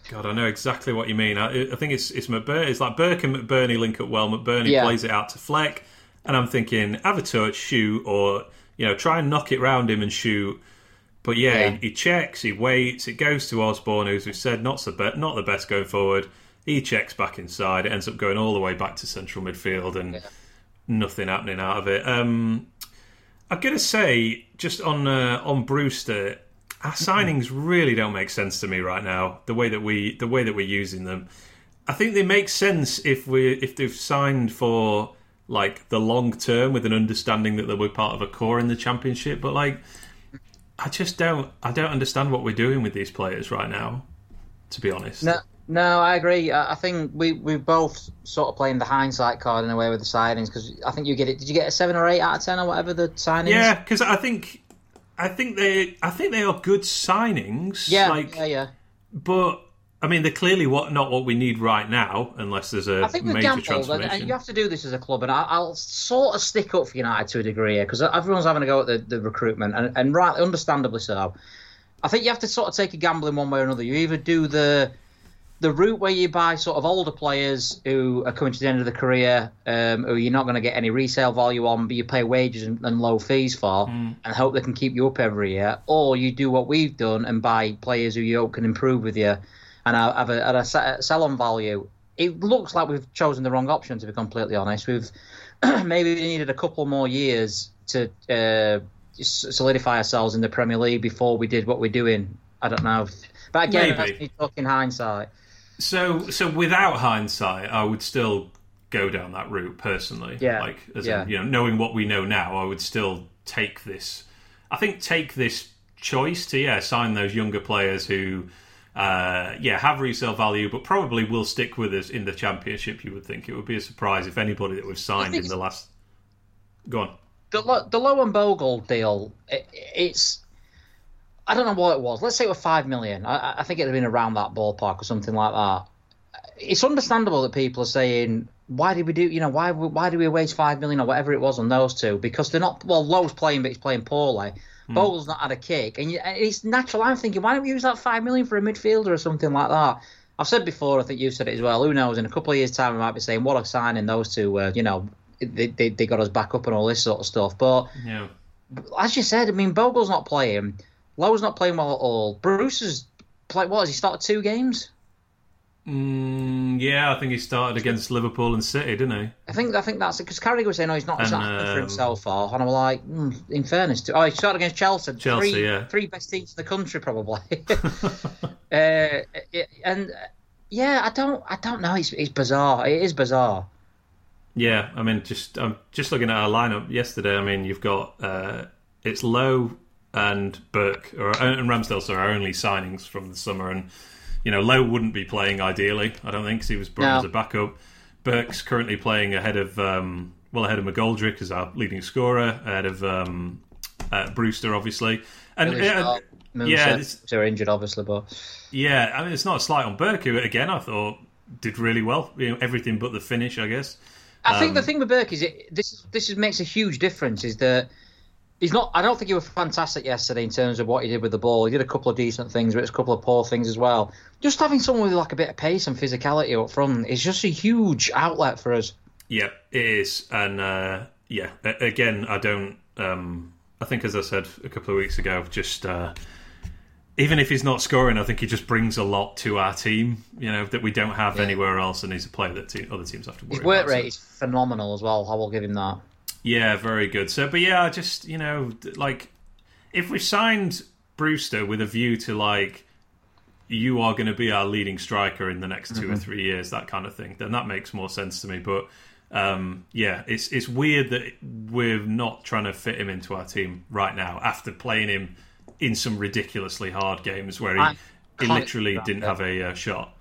God, I know exactly what you mean. I, I think it's it's McBurnie. It's like Burke and McBurnie link up well. McBurnie Yeah. plays it out to Fleck, and I'm thinking have a touch, shoot, or you know try and knock it round him and shoot. But yeah, Yeah. He, he checks, he waits, it goes to Osborn, who's we said not the be- not the best going forward. He checks back inside, it ends up going all the way back to central midfield, and Yeah. nothing happening out of it. Um, I'm gonna say just on uh, on Brewster, our signings really don't make sense to me right now. The way that we the way that we're using them, I think they make sense if we if they've signed for like the long term with an understanding that they'll be part of a core in the championship. But like, I just don't I don't understand what we're doing with these players right now. To be honest, No, no, I agree. I I think we we both sort of playing the hindsight card in a way with the signings because I think you get it. Did you get a seven or eight out of ten or whatever the signings? yeah, because I think I think they I think they are good signings. yeah, like, yeah, yeah. But I mean, they're clearly what not what we need right now, unless there's a I think major gambles, and, transformation. and you have to do this as a club, and I, I'll sort of stick up for United to a degree here because everyone's having a go at the, the recruitment, and, and right, understandably so. I think you have to sort of take a gamble in one way or another. You either do the the route where you buy sort of older players who are coming to the end of the career, um, who you're not going to get any resale value on, but you pay wages and, and low fees for, Hmm. and hope they can keep you up every year, or you do what we've done and buy players who you hope can improve with you, and have have a, a sell on value. It looks like we've chosen the wrong option, to be completely honest. We've *clears throat* maybe needed a couple more years to uh, solidify ourselves in the Premier League before we did what we're doing. I don't know, but again, Maybe. that's me talking hindsight. So, so without hindsight, I would still go down that route personally. Yeah. Like, as Yeah. in, you know, knowing what we know now, I would still take this. I think take this choice to yeah sign those younger players who. Uh, yeah, have resale value, but probably will stick with us in the championship. You would think it would be a surprise if anybody that was signed in the last. Go on. the Lo- the Lowen Bogle deal, it, it's I don't know what it was. Let's say it was five million. I, I think it'd have been around that ballpark or something like that. It's understandable that people are saying, "Why did we do? You know, why why did we waste five million or whatever it was on those two? Because they're not well. Lowe's playing, but he's playing poorly. Hmm. Bogle's not had a kick, and, you, and it's natural. I'm thinking, why don't we use that five million for a midfielder or something like that? I've said before. I think you've said it as well. Who knows? In a couple of years' time, we might be saying, "What a signing those two were." You know, they, they they got us back up and all this sort of stuff. But Yeah. as you said, I mean, Bogle's not playing. Lowe's not playing well at all. Bruce has played. What has he started two games? Mm, yeah, I think he started against Liverpool and City, didn't he? I think I think that's it. Because Carragher was saying, "No, he's not. And, not for um, himself." Or and I'm like, mm, in fairness, to, oh, he started against Chelsea. Chelsea, three, yeah. three best teams in the country, probably. *laughs* *laughs* uh, it- and uh, yeah, I don't, I don't know. It's, it's bizarre. It is bizarre. Yeah, I mean, just I'm just looking at our lineup yesterday. I mean, you've got uh, it's Lowe and Burke or and Ramsdale, so our only signings from the summer, and you know Lowe wouldn't be playing ideally. I don't think 'cause he was brought No. as a backup. Burke's currently playing ahead of um, well ahead of McGoldrick as our leading scorer, ahead of um, uh, Brewster, obviously, and Really uh, yeah, they're injured, obviously, but yeah, I mean, it's not a slight on Burke, who again I thought did really well. You know, everything but the finish, I guess. I think the Um, thing with Burke is it, this this is, makes a huge difference. Is that he's not. I don't think he was fantastic yesterday in terms of what he did with the ball. He did a couple of decent things, but it's a couple of poor things as well. Just having someone with like a bit of pace and physicality up front is just a huge outlet for us. Yeah, it is, and uh, yeah, again, I don't, um, I think, as I said a couple of weeks ago, just uh, even if he's not scoring, I think he just brings a lot to our team. You know that we don't have Yeah. anywhere else, and he's a player that te- other teams have to worry His work about. rate so- is phenomenal as well. I will give him that. Yeah, very good. So, but yeah, just you know, like if we signed Brewster with a view to like you are going to be our leading striker in the next 2 or three years, that kind of thing, then that makes more sense to me. But um, yeah, it's it's weird that we're not trying to fit him into our team right now after playing him in some ridiculously hard games where he, he literally didn't have a uh, shot.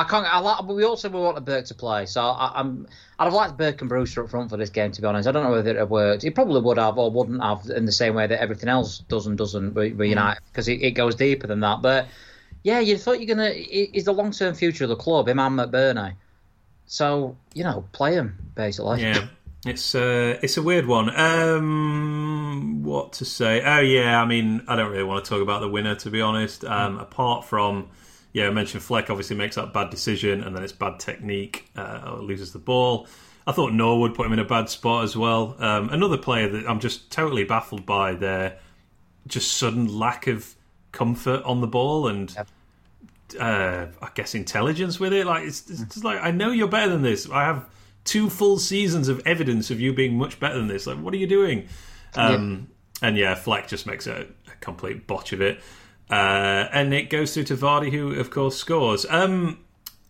I can't. I like, but we also wanted Burke to play, so I, I'm. I'd have liked Burke and Brewster up front for this game. To be honest, I don't know whether it have worked. It probably would have or wouldn't have in the same way that everything else does and doesn't reunite United because it, it goes deeper than that. But yeah, you thought you're gonna. He's the long term future of the club, him and McBurnie. So you know, play him basically. Yeah, it's uh, it's a weird one. Um, what to say? Oh yeah, I mean, I don't really want to talk about the winner to be honest. Um, apart from, yeah, I mentioned Fleck obviously makes that bad decision, and then it's bad technique, uh, loses the ball. I thought Norwood put him in a bad spot as well. Um, another player that I'm just totally baffled by their just sudden lack of comfort on the ball and Yep. uh, I guess intelligence with it. Like it's, it's just like I know you're better than this. I have two full seasons of evidence of you being much better than this. Like what are you doing? Um, And yeah, Fleck just makes a, a complete botch of it. Uh, and it goes through to Vardy, who of course scores. Um,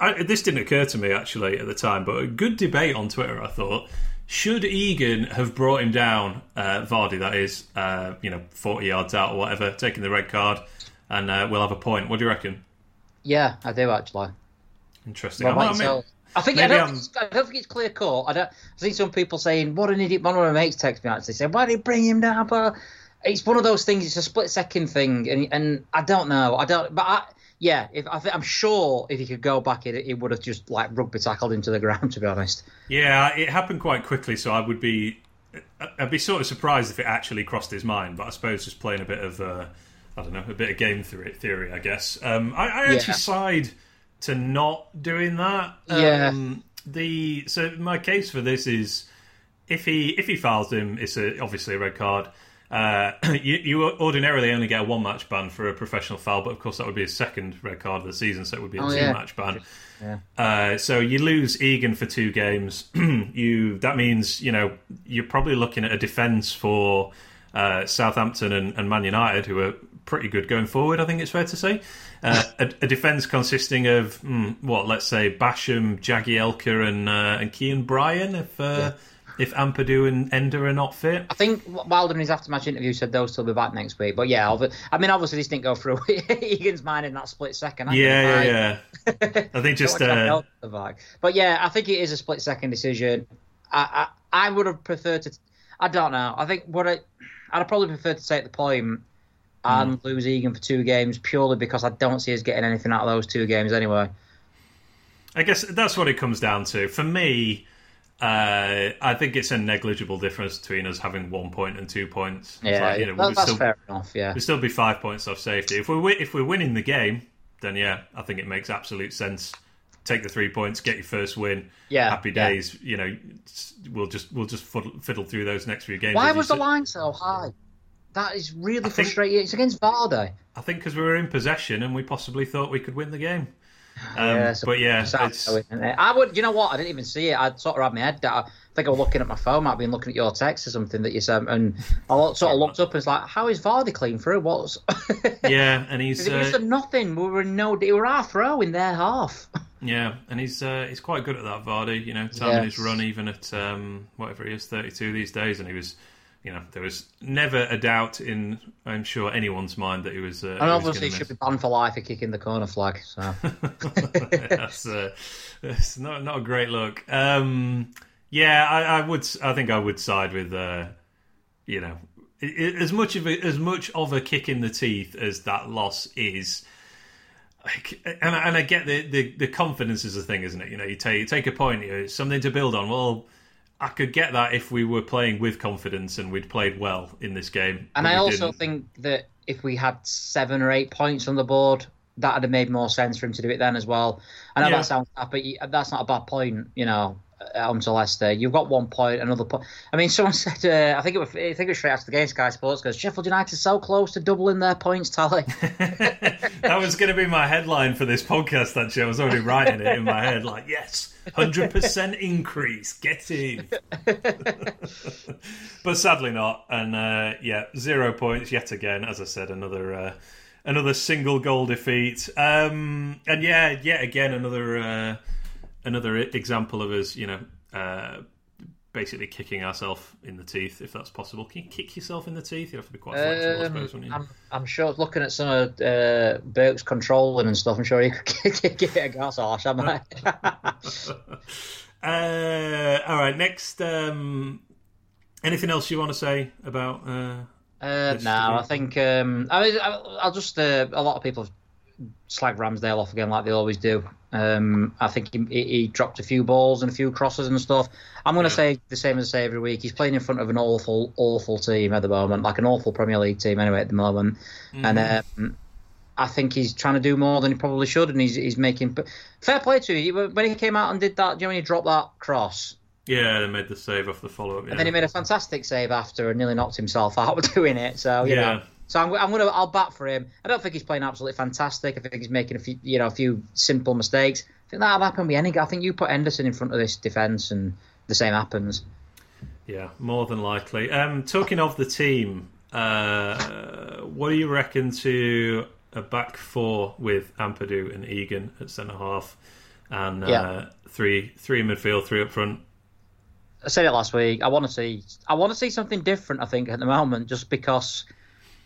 I, this didn't occur to me actually at the time, but a good debate on Twitter. I thought should Egan have brought him down, uh, Vardy? That is, uh, you know, forty yards out or whatever, taking the red card, and uh, we'll have a point. What do you reckon? Yeah, I do actually. Interesting. What I mean- I think I don't, think it's, I don't think it's clear cut. I don't. I see some people saying, "What an idiot!" One of my mates text me actually saying, "Why did he bring him down?" But it's one of those things. It's a split second thing, and and I don't know. I don't. But I, yeah, if I I'm sure if he could go back, it it would have just like rugby tackled into the ground. To be honest. Yeah, it happened quite quickly, so I would be, I'd be sort of surprised if it actually crossed his mind. But I suppose just playing a bit of, uh, I don't know, a bit of game theory, theory I guess. Um, I, I actually Yeah. side to not doing that. Yeah. Um, the so my case for this is if he if he fouls him, it's a, obviously a red card. Uh, *clears throat* you, you ordinarily only get a one match ban for a professional foul, but of course that would be a second red card of the season, so it would be a Oh, two yeah. match ban. Yeah. Uh, so you lose Egan for two games. *clears throat* you that means you know you're probably looking at a defence for uh, Southampton and, and Man United, who are pretty good going forward. I think it's fair to say uh, a, a defence consisting of hmm, what let's say Basham, Jagielka, and uh, and Kean Bryan. If uh, if Ampadu and Enda are not fit, I think Wilder in his after-match interview said they'll still be back next week. But yeah, I mean, obviously this didn't go through *laughs* Egan's mind in that split second. Yeah, yeah, yeah. *laughs* I think just Don't want to uh, help the back. But yeah, I think it is a split second decision. I, I I would have preferred to. I don't know. I think what I I'd probably prefer to take the point and Hmm. lose Egan for two games purely because I don't see us getting anything out of those two games anyway. I guess that's what it comes down to. For me, uh, I think it's a negligible difference between us having one point and two points. Yeah, like, you know, that- we'd that's still, fair enough. Yeah, we'd still be five points off safety. If we're if we're winning the game, then yeah, I think it makes absolute sense. Take the three points, get your first win. Yeah, happy yeah. days. You know, we'll just we'll just fiddle, fiddle through those next few games. Why was the said. line so high? That is really think- frustrating. It's against Vardy. I think because we were in possession and we possibly thought we could win the game. Um, Yeah, but yeah. I would. You know what? I didn't even see it. I sort of had my head down. I think I was looking at my phone. I've been looking at your text or something that you sent, and I sort of looked up and was like, "How is Vardy clean through? What's?" *laughs* yeah, and he's uh, nothing. We were in no. We were our throw in their half. *laughs* Yeah, and he's uh, he's quite good at that, Vardy. You know, timing his run even at um, whatever he is, thirty two these days, and he was, you know, there was never a doubt in I'm sure anyone's mind that he was. Uh, And obviously, gonna should be banned for life for kicking the corner flag. So *laughs* *laughs* that's uh, it's not not a great look. Um, yeah, I, I would. I think I would side with. Uh, you know, as much of a, as much of a kick in the teeth as that loss is. Like, and, I- and I get the, the, the confidence is a thing, isn't it? You know, you take you take a point, you know, something to build on. Well, I could get that if we were playing with confidence and we'd played well in this game. And I also didn't. think that if we had seven or eight points on the board, that would have made more sense for him to do it then as well. I know Yeah. that sounds bad, but that's not a bad point, you know. Onto Leicester. You've got one point, another point. I mean, someone *laughs* said, uh, I think it was, I think it was straight after the game, Sky Sports goes, Sheffield United so close to doubling their points tally. *laughs* that was going to be my headline for this podcast. Actually, I was already writing it in my head, like, yes, hundred percent increase, get in. *laughs* but sadly not, and uh, yeah, zero points yet again. As I said, another. Uh, another single goal defeat, um, and yeah, yet again another uh, another example of us, you know, uh, basically kicking ourselves in the teeth, if that's possible. Can you kick yourself in the teeth? You have to be quite flexible, um, I suppose, wouldn't you? I'm, I'm sure, looking at some of uh, Burke's controlling and stuff, I'm sure he *laughs* could kick it a gas arse, am I? *laughs* *laughs* uh, all right, next. Um, anything else you want to say about. Uh, uh, no, I think um, I mean, I'll just uh, a lot of people slag Ramsdale off again like they always do. Um, I think he, he, dropped a few balls and a few crosses and stuff. I'm going to yeah. say the same as I say every week. He's playing in front of an awful, awful team at the moment, like an awful Premier League team anyway at the moment. Mm-hmm. And um, I think he's trying to do more than he probably should, and he's he's making fair play to him. When he came out and did that, you know, when he dropped that cross. Yeah, they made the save off the follow up. Yeah. And then he made a fantastic save after and nearly knocked himself *laughs* out doing it. So you yeah. know. So I'm, I'm gonna I'll bat for him. I don't think he's playing absolutely fantastic. I think he's making a few you know a few simple mistakes. I think that'll happen with any. Guy. I think you put Henderson in front of this defence and the same happens. Yeah, more than likely. Um, talking of the team, uh, what do you reckon to a back four with Ampadu and Egan at centre half, and uh, yeah. three three midfield, three up front? I said it last week. I want to see I want to see something different. I think at the moment, just because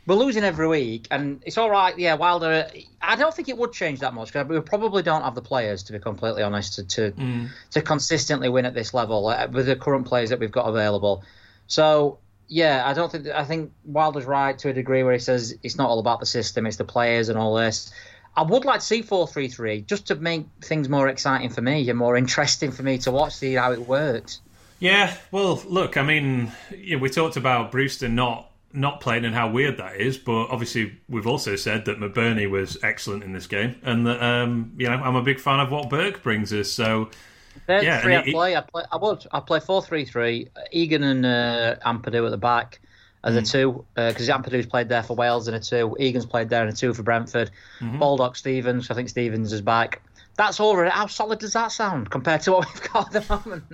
we're losing every week, and it's all right. Yeah, Wilder. I don't think it would change that much because we probably don't have the players, to be completely honest, to to, mm. to consistently win at this level uh, with the current players that we've got available. So yeah, I don't think I think Wilder's right to a degree where he says it's not all about the system, it's the players and all this. I would like to see four three three just to make things more exciting for me and more *laughs* interesting for me to watch, see how it works. Yeah, well, look, I mean, we talked about Brewster not not playing and how weird that is. But obviously, we've also said that McBurnie was excellent in this game, and that um, you know I'm a big fan of what Burke brings us. So. yeah, three I play. I play. I would. I play four three three. Egan and uh, Ampadu at the back as mm. a two because uh, Ampadu's played there for Wales in a two. Egan's played there in a two for Brentford. Mm-hmm. Baldock Stevens. I think Stevens is back. That's all. Right. How solid does that sound compared to what we've got at the moment?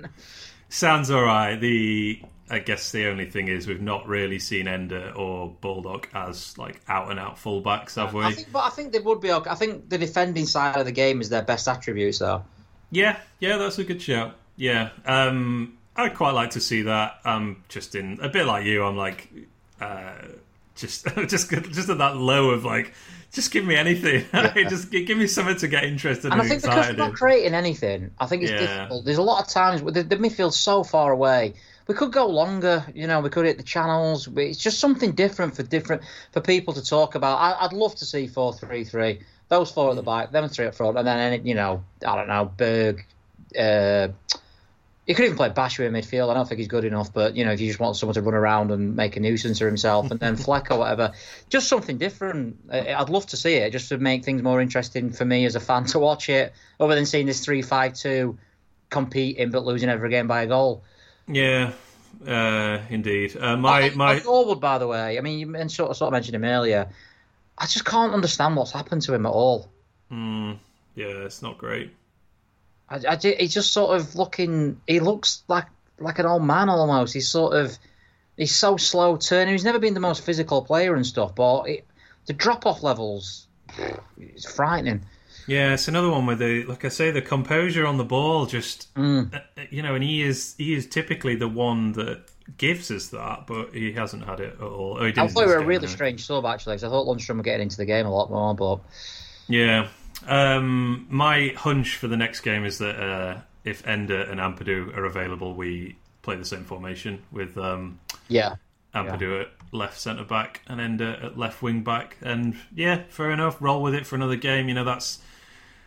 Sounds all right. The I guess the only thing is we've not really seen Enda or Baldock as like out and out fullbacks, have we? I think, but I think they would be okay. I think the defending side of the game is their best attributes, though. Yeah, yeah, that's a good shout. Yeah, um, I'd quite like to see that. Um, just in a bit like you, I'm like, uh, just *laughs* just just at that low of like, just give me anything. *laughs* Yeah. just give me something to get interested. And I think because we're not creating anything, I think it's yeah. difficult. There's a lot of times the, the midfield's so far away we could go longer. You know, we could hit the channels. It's just something different for different for people to talk about. I, would love to see four three three. Those four at the back, them three up front, and then you know, I don't know, Berge. Uh, he could even play Bashir in midfield. I don't think he's good enough, but you know, if you just want someone to run around and make a nuisance of himself, and then Fleck or whatever, just something different. I'd love to see it, just to make things more interesting for me as a fan to watch it, other than seeing this three-five-two competing but losing every game by a goal. Yeah, uh, indeed. Uh, my my forward, by the way. I mean, you sort of, sort of mentioned him earlier. I just can't understand what's happened to him at all. Mm, yeah, it's not great. I, I, he's just sort of looking. He looks like like an old man almost. He's sort of he's so slow turning. He's never been the most physical player and stuff, but it, the drop off levels, it's frightening. Yeah, it's another one where the like I say, the composure on the ball just mm. Uh, uh, you know, and he is he is typically the one that gives us that, but he hasn't had it at all. Oh, I thought we were a really strange sub actually, because I thought Lundstram were getting into the game a lot more, but yeah. Um, my hunch for the next game is that uh, if Enda and Ampadu are available, we play the same formation with um, yeah Ampadu yeah. at left centre back and Enda at left wing back, and yeah, fair enough. Roll with it for another game. You know that's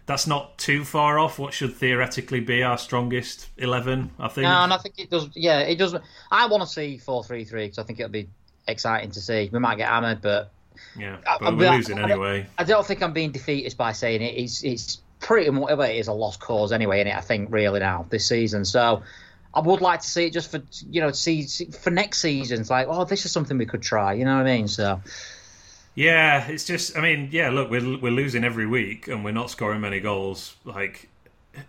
that's not too far off what should theoretically be our strongest 11 i think no and i think it does yeah it does i want to see 4-3-3 because i think it'll be exciting to see we might get hammered but yeah but I, we're losing I, anyway I don't, think i'm being defeatist by saying it it's it's pretty much well, it is a lost cause anyway, in it I think really now this season. So I would like to see it just for you know see, see for next season. It's like oh, this is something we could try. You know what I mean? So. Yeah, it's just. I mean, yeah. Look, we're we're losing every week, and we're not scoring many goals. Like,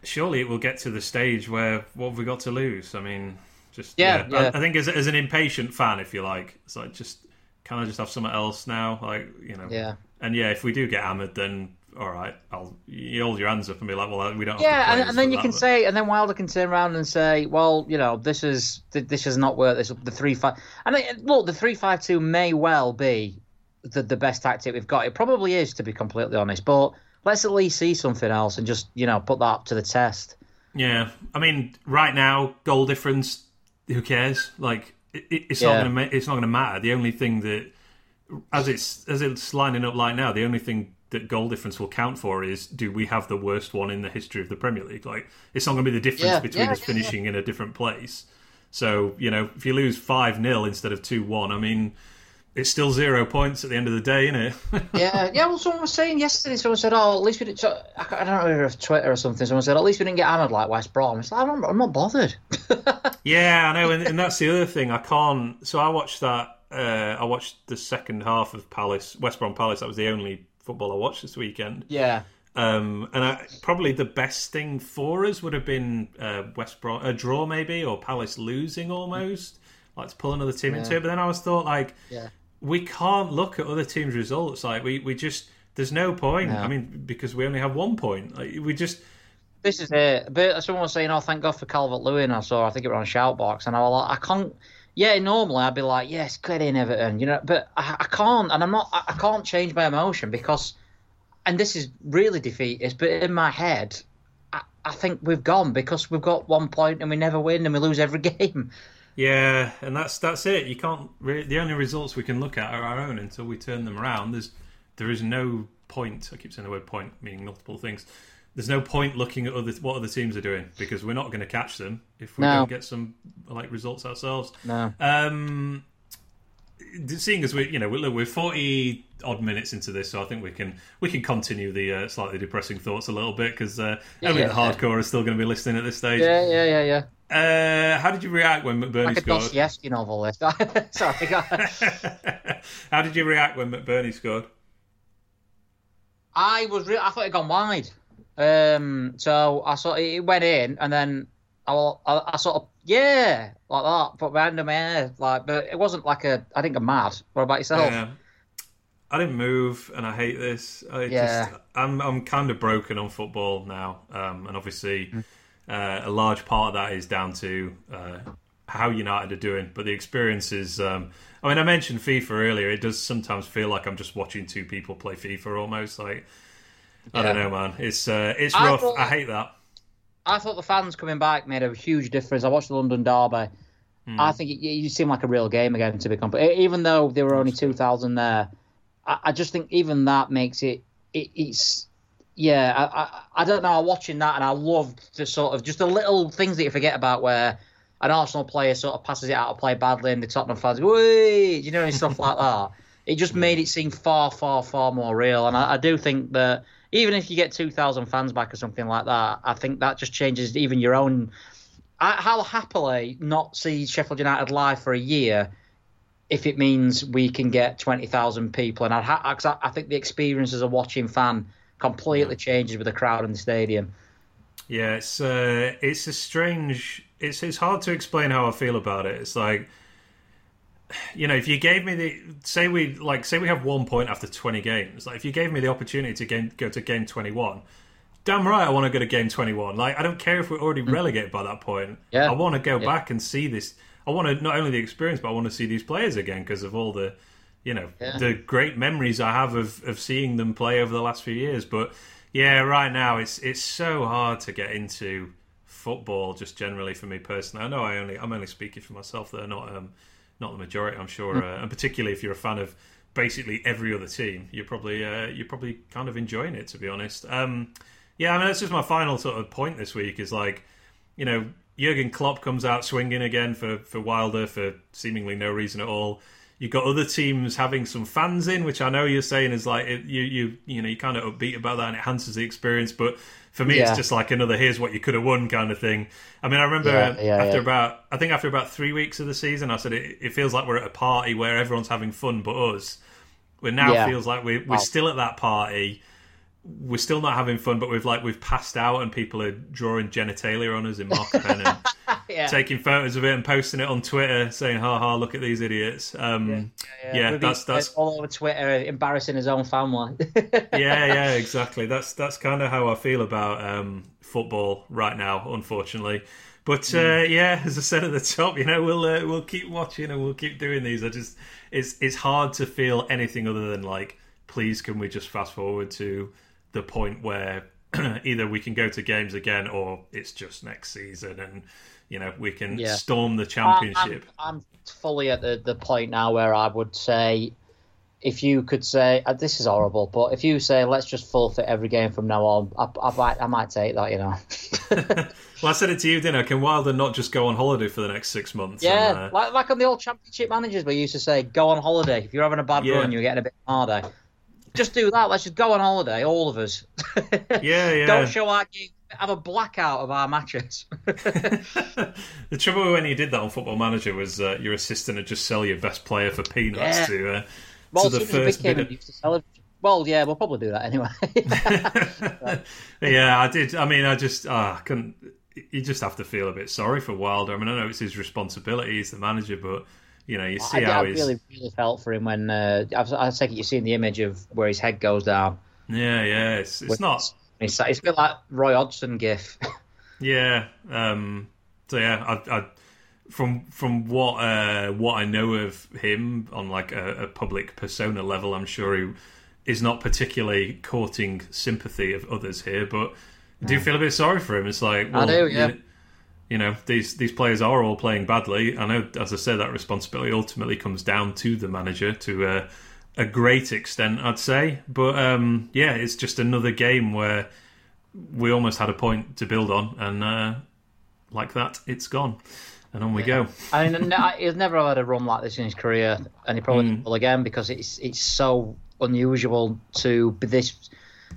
surely it will get to the stage where what have we got to lose? I mean, just yeah. yeah. I, I, think as as an impatient fan, if you like, it's like just can I just have something else now? Like, you know. Yeah. And yeah, if we do get hammered, then all right, I'll you hold your hands up and be like, well, we don't. Yeah, and, and, then you that, can but... say, and then Wilder can turn around and say, well, you know, this is this is not worth this. The three five. I mean, look, the three five two may well be the the best tactic we've got. It probably is, to be completely honest. But let's at least see something else and just you know put that up to the test. Yeah, I mean, right now, goal difference. Who cares? Like, it, it's yeah. not going to it's not going to matter. The only thing that as it's as it's lining up like now, the only thing that goal difference will count for is do we have the worst one in the history of the Premier League? Like it's not going to be the difference yeah, between yeah, us finishing in a different place. So you know, if you lose five 0 instead of two one, I mean, it's still zero points at the end of the day, isn't it? *laughs* yeah, yeah. Well, someone was saying yesterday. Someone said, "Oh, at least we didn't." I don't know if Twitter or something. Someone said, "At least we didn't get hammered like West Brom." It's like I'm not, I'm not bothered. *laughs* yeah, I know, and, and that's the other thing. I can't. So I watched that. Uh, I watched the second half of Palace, West Brom Palace. That was the only football I watched this weekend. Yeah. Um, and I, probably the best thing for us would have been uh, West Brom a draw maybe or Palace losing almost, like to pull another team yeah. into it. But then I was thought like, yeah. We can't look at other teams' results. Like we, we just there's no point. No. I mean, because we only have one point. Like we just. This is it. But someone was saying, "Oh, thank God for Calvert Lewin." I saw. I think it was on Shoutbox, and I was like, I can't yeah, normally I'd be like, yes, get in Everton, you know, but I, I can't, and I'm not, I, I, can't change my emotion because, and this is really defeatist, but in my head, I, I think we've gone because we've got one point and we never win and we lose every *laughs* game. Yeah, and that's that's it. You can't. Really, the only results we can look at are our own until we turn them around. There's there is no point. I keep saying the word point, meaning multiple things there's no point looking at other what other teams are doing because we're not going to catch them if we no. don't get some like results ourselves. No. Um, seeing as we, you know, we're, we're forty odd minutes into this, so I think we can we can continue the uh, slightly depressing thoughts a little bit because uh, yeah, only yeah, the hardcore yeah. are still going to be listening at this stage. Yeah, yeah, yeah, yeah. Uh, how did you react when McBurnie like scored? Dostoevsky novel. This. *laughs* Sorry. *laughs* how did you react when McBurnie scored? I was. Re- I thought it gone wide. Um, so I sort it went in, and then I, I, I, sort of yeah, like that, put my hand in my hair, like, but it wasn't like a. I didn't go mad. What about yourself? Yeah. I didn't move, and I hate this. I yeah. Just, I'm I'm kind of broken on football now, um, and obviously, mm. Uh, a large part of that is down to uh, how United are doing. But the experience is. Um, I mean, I mentioned FIFA earlier. It does sometimes feel like I'm just watching two people play FIFA almost. Like I don't know, man. It's uh, it's rough. I, thought, I, hate that. I thought the fans coming back made a huge difference. I watched the London Derby. Hmm. I think it, it seemed like a real game again. To be complete, even though there were only two thousand there, I, I, just think even that makes it. it it's yeah. I, I, I don't know. I'm watching that, and I loved the sort of just the little things that you forget about where an Arsenal player sort of passes it out of play badly, and the Tottenham fans go, you know, and stuff like that. *laughs* It just made it seem far, far, far more real. And I, I do think that even if you get 2,000 fans back or something like that, I think that just changes even your own. I, I'll happily not see Sheffield United live for a year if it means we can get 20,000 people. And I'd ha- I think the experience as a watching fan completely changes with the crowd in the stadium. Yeah, it's uh, it's a strange. It's it's hard to explain how I feel about it. It's like you know, if you gave me the say we like say we have one point after twenty games, like if you gave me the opportunity to game, go to game twenty one, damn right I want to go to game twenty one. Like I don't care if we're already mm. relegated by that point. Yeah. I want to go yeah. back and see this. I want to not only the experience, but I want to see these players again because of all the, you know, yeah. the great memories I have of of seeing them play over the last few years. But yeah, right now it's it's so hard to get into football just generally for me personally. I know I only I'm only speaking for myself there, not um not the majority, I'm sure, uh, and particularly if you're a fan of basically every other team, you're probably uh, you're probably kind of enjoying it, to be honest. Um, yeah, I mean that's just my final sort of point this week is like, you know, Jurgen Klopp comes out swinging again for for Wilder for seemingly no reason at all. You've got other teams having some fans in, which I know you're saying is like it, you you you know you kind of upbeat about that and it enhances the experience. But for me, Yeah. it's just like another here's what you could have won kind of thing. I mean, I remember Yeah, yeah, after about I think after about three weeks of the season, I said it, it feels like we're at a party where everyone's having fun but us. It now feels like we're, we're Wow. still at that party. We're still not having fun, but we've like we've passed out and people are drawing genitalia on us in marker *laughs* pen and yeah. taking photos of it and posting it on Twitter, saying "Ha ha, look at these idiots." Um, yeah, Maybe that's that's all over Twitter, embarrassing his own family. *laughs* yeah, yeah, exactly. That's that's kind of how I feel about um, football right now, unfortunately. But uh, yeah, as I said at the top, you know, we'll uh, we'll keep watching and we'll keep doing these. I just it's it's hard to feel anything other than like, please, can we just fast forward to the point where *clears throat* either we can go to games again or it's just next season and you know we can Yeah. storm the I'm, championship. I'm fully at the, the point now where I would say, if you could say, uh, this is horrible, but if you say, let's just forfeit every game from now on, I, I, might, I might take that, you know. *laughs* *laughs* Well, I said it to you, didn't I? Can Wilder not just go on holiday for the next six months? Yeah, and, uh, like, like on the old championship managers, we used to say, go on holiday. If you're having a bad Yeah. run, you're getting a bit harder. Just do that. Let's just go on holiday, all of us. yeah, *laughs* yeah. Don't show our game. Have a blackout of our matches. *laughs* the trouble when you did that on Football Manager was uh, your assistant would just sell your best player for peanuts Yeah. to, uh, well, to the soon as we first bit. used to sell it. Well, yeah, we'll probably do that anyway. *laughs* yeah, I did. I mean, I just ah, couldn't. You just have to feel a bit sorry for Wilder. I mean, I know it's his responsibility; he's the manager, but you know, you see I, how I he's. really, really felt for him when uh, I take it you've seen the image of where his head goes down. Yeah, yeah. It's it's not. It's, it's a bit like Roy Hodgson gif. *laughs* Yeah. Um, so yeah, I, I from from what uh, what I know of him on like a, a public persona level, I'm sure he is not particularly courting sympathy of others here. But I do feel a bit sorry for him. It's like well, do, yeah. You, you know, these these players are all playing badly. I know, as I said, that responsibility ultimately comes down to the manager to uh, a great extent, I'd say. But um, yeah, it's just another game where we almost had a point to build on, and uh, like that, it's gone, and on we go. I mean, he's never had a run like this in his career, and he probably Hmm. will again because it's it's so unusual to be this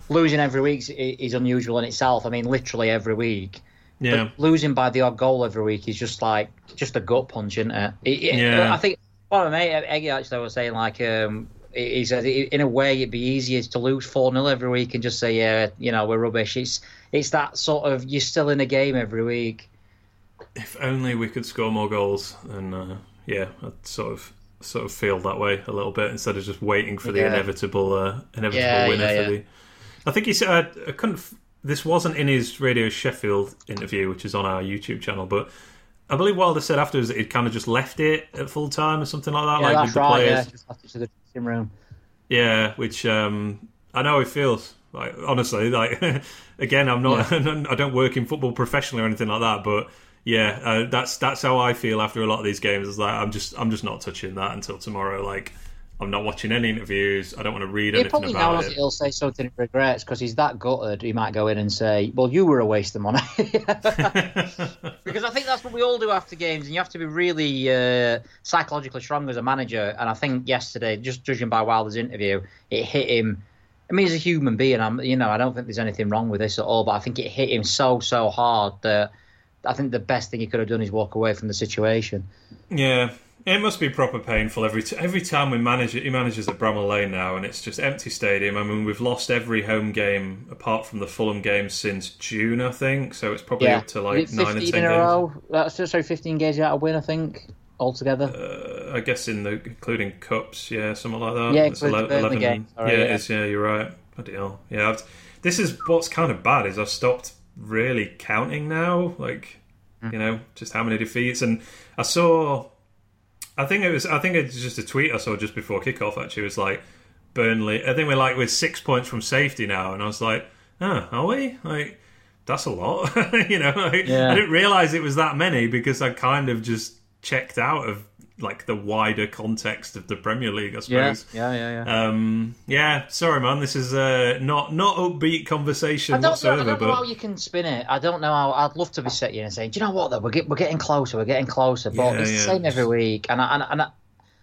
losing every week is unusual in itself. I mean, literally every week. Yeah, But losing by the odd goal every week is just like just a gut punch, isn't it? It- it- Yeah. I think my mate Eggy actually was saying like um, he said in a way it'd be easier to lose four 0 every week and just say yeah you know we're rubbish. It's it's that sort of you're still in a game every week. if only we could score more goals, and uh, yeah, I'd sort of sort of feel that way a little bit instead of just waiting for the Yeah. inevitable uh, inevitable Yeah, winner yeah, for yeah. the. I think he said I, I couldn't. This wasn't in his Radio Sheffield interview, which is on our YouTube channel, but I believe Wilder said afterwards that he'd kind of just left it at full time or something like that, Yeah, like that's with the right. players. Yeah, just left it to the dressing room. Yeah, which um, I know it feels. Like honestly, like *laughs* again, I'm not. *laughs* I don't work in football professionally or anything like that, but yeah, uh, that's that's how I feel after a lot of these games. It's like I'm just I'm just not touching that until tomorrow. Like I'm not watching any interviews. I don't want to read He anything probably about knows it. he'll say something he regrets because he's that gutted. He might go in and say, "Well, you were a waste of money." *laughs* because I think that's what we all do after games, and you have to be really uh, psychologically strong as a manager. And I think yesterday, just judging by Wilder's interview, it hit him. I mean, he's a human being. I'm, you know, I don't think there's anything wrong with this at all, but I think it hit him so so hard that I think the best thing he could have done is walk away from the situation. Yeah, it must be proper painful every t- every time we manage it. He manages at Bramall Lane now, and it's just empty stadium. I mean, we've lost every home game apart from the Fulham game since June, I think. So it's probably Yeah, up to like nine or ten in a games. row. That's just sorry, 15 games out of win, I think, altogether. Uh, I guess in the including cups, yeah, something like that. Yeah, It's including the Burnley game. Sorry, yeah, yeah. it is. Yeah, you're right. Bloody hell. Yeah, I've, this is what's kind of bad is I've stopped really counting now. Like, Hmm. you know, just how many defeats. And I saw, I think it was, I think it's just a tweet I saw just before kickoff. Actually, it was like Burnley. I think we're like we're six points from safety now, and I was like, oh, are we? Like. That's a lot, *laughs* you know. Like, Yeah. I didn't realize it was that many because I kind of just checked out of like the wider context of the Premier League, I suppose. yeah, yeah, yeah. Um, yeah, sorry, man. This is uh, not not upbeat conversation I don't, know, I don't know how you can spin it. I don't know how. I'd love to be sitting here and saying, "Do you know what? Though we're get, we're getting closer. We're getting closer." But Yeah, it's yeah. the same every week, and I, and, and I,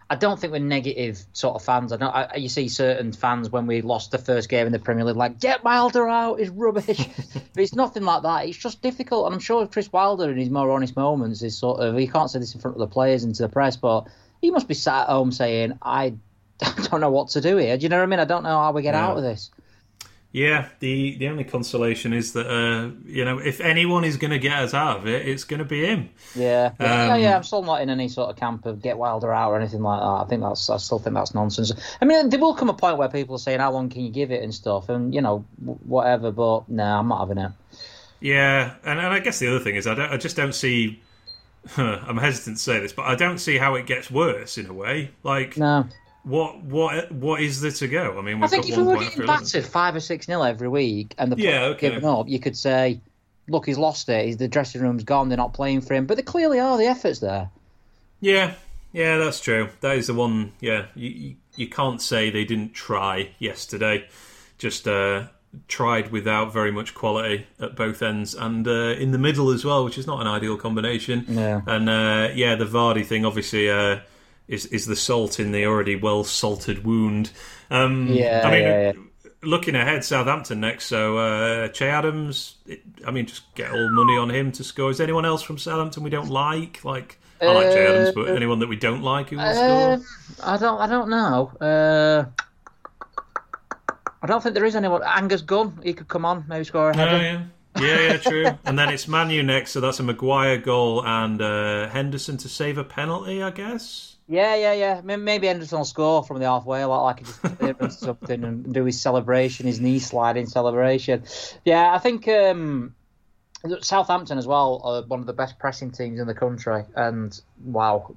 I don't think we're negative sort of fans. I don't. I, you see certain fans when we lost the first game in the Premier League, like get Wilder out, is rubbish. *laughs* but it's nothing like that. It's just difficult, and I'm sure Chris Wilder in his more honest moments is sort of he can't say this in front of the players and to the press, but he must be sat at home saying, "I *laughs* don't know what to do here." Do you know what I mean? I don't know how we get Yeah. out of this. Yeah, the the only consolation is that uh, you know if anyone is going to get us out of it, it's going to be him. Yeah, yeah, Um, yeah. I'm still not in any sort of camp of get Wilder out or anything like that. I think that's, I still think that's nonsense. I mean, there will come a point where people are saying, "How long can you give it?" and stuff, and you know, whatever. But no, I'm not having it. Yeah, and, and I guess the other thing is I don't, I just don't see. *laughs* I'm hesitant to say this, but I don't see how it gets worse in a way. Like No, what what what is there to go? I mean, we've I think got if we were getting battered five or six nil every week, and the Yeah, okay. giving up, you could say, "Look, he's lost it. He's, the dressing room's gone. They're not playing for him." But they clearly are. The effort's there. Yeah, yeah, that's true. That is the one. Yeah, you you, you can't say they didn't try yesterday. Just uh, tried without very much quality at both ends and uh, in the middle as well, which is not an ideal combination. Yeah. And uh, yeah, the Vardy thing obviously uh, is is the salt in the already well salted wound. Um, Yeah, I mean. yeah, Looking ahead, Southampton next. So uh, Che Adams, it, I mean, just get all money on him to score. Is anyone else from Southampton we don't like? Like I like Che Adams, but anyone that we don't like who will score? Um, I don't. I don't know. Uh, I don't think there is anyone. Angus Gunn. He could come on, maybe score a Oh, yeah. Yeah, yeah, true. *laughs* and then it's Manu next, so that's a Maguire goal and uh, Henderson to save a penalty, I guess. Yeah, yeah, yeah. May- Maybe Henderson will score from the halfway, like, like he just *laughs* something, and do his celebration, his knee sliding celebration. Yeah, I think um, Southampton as well are one of the best pressing teams in the country, and wow,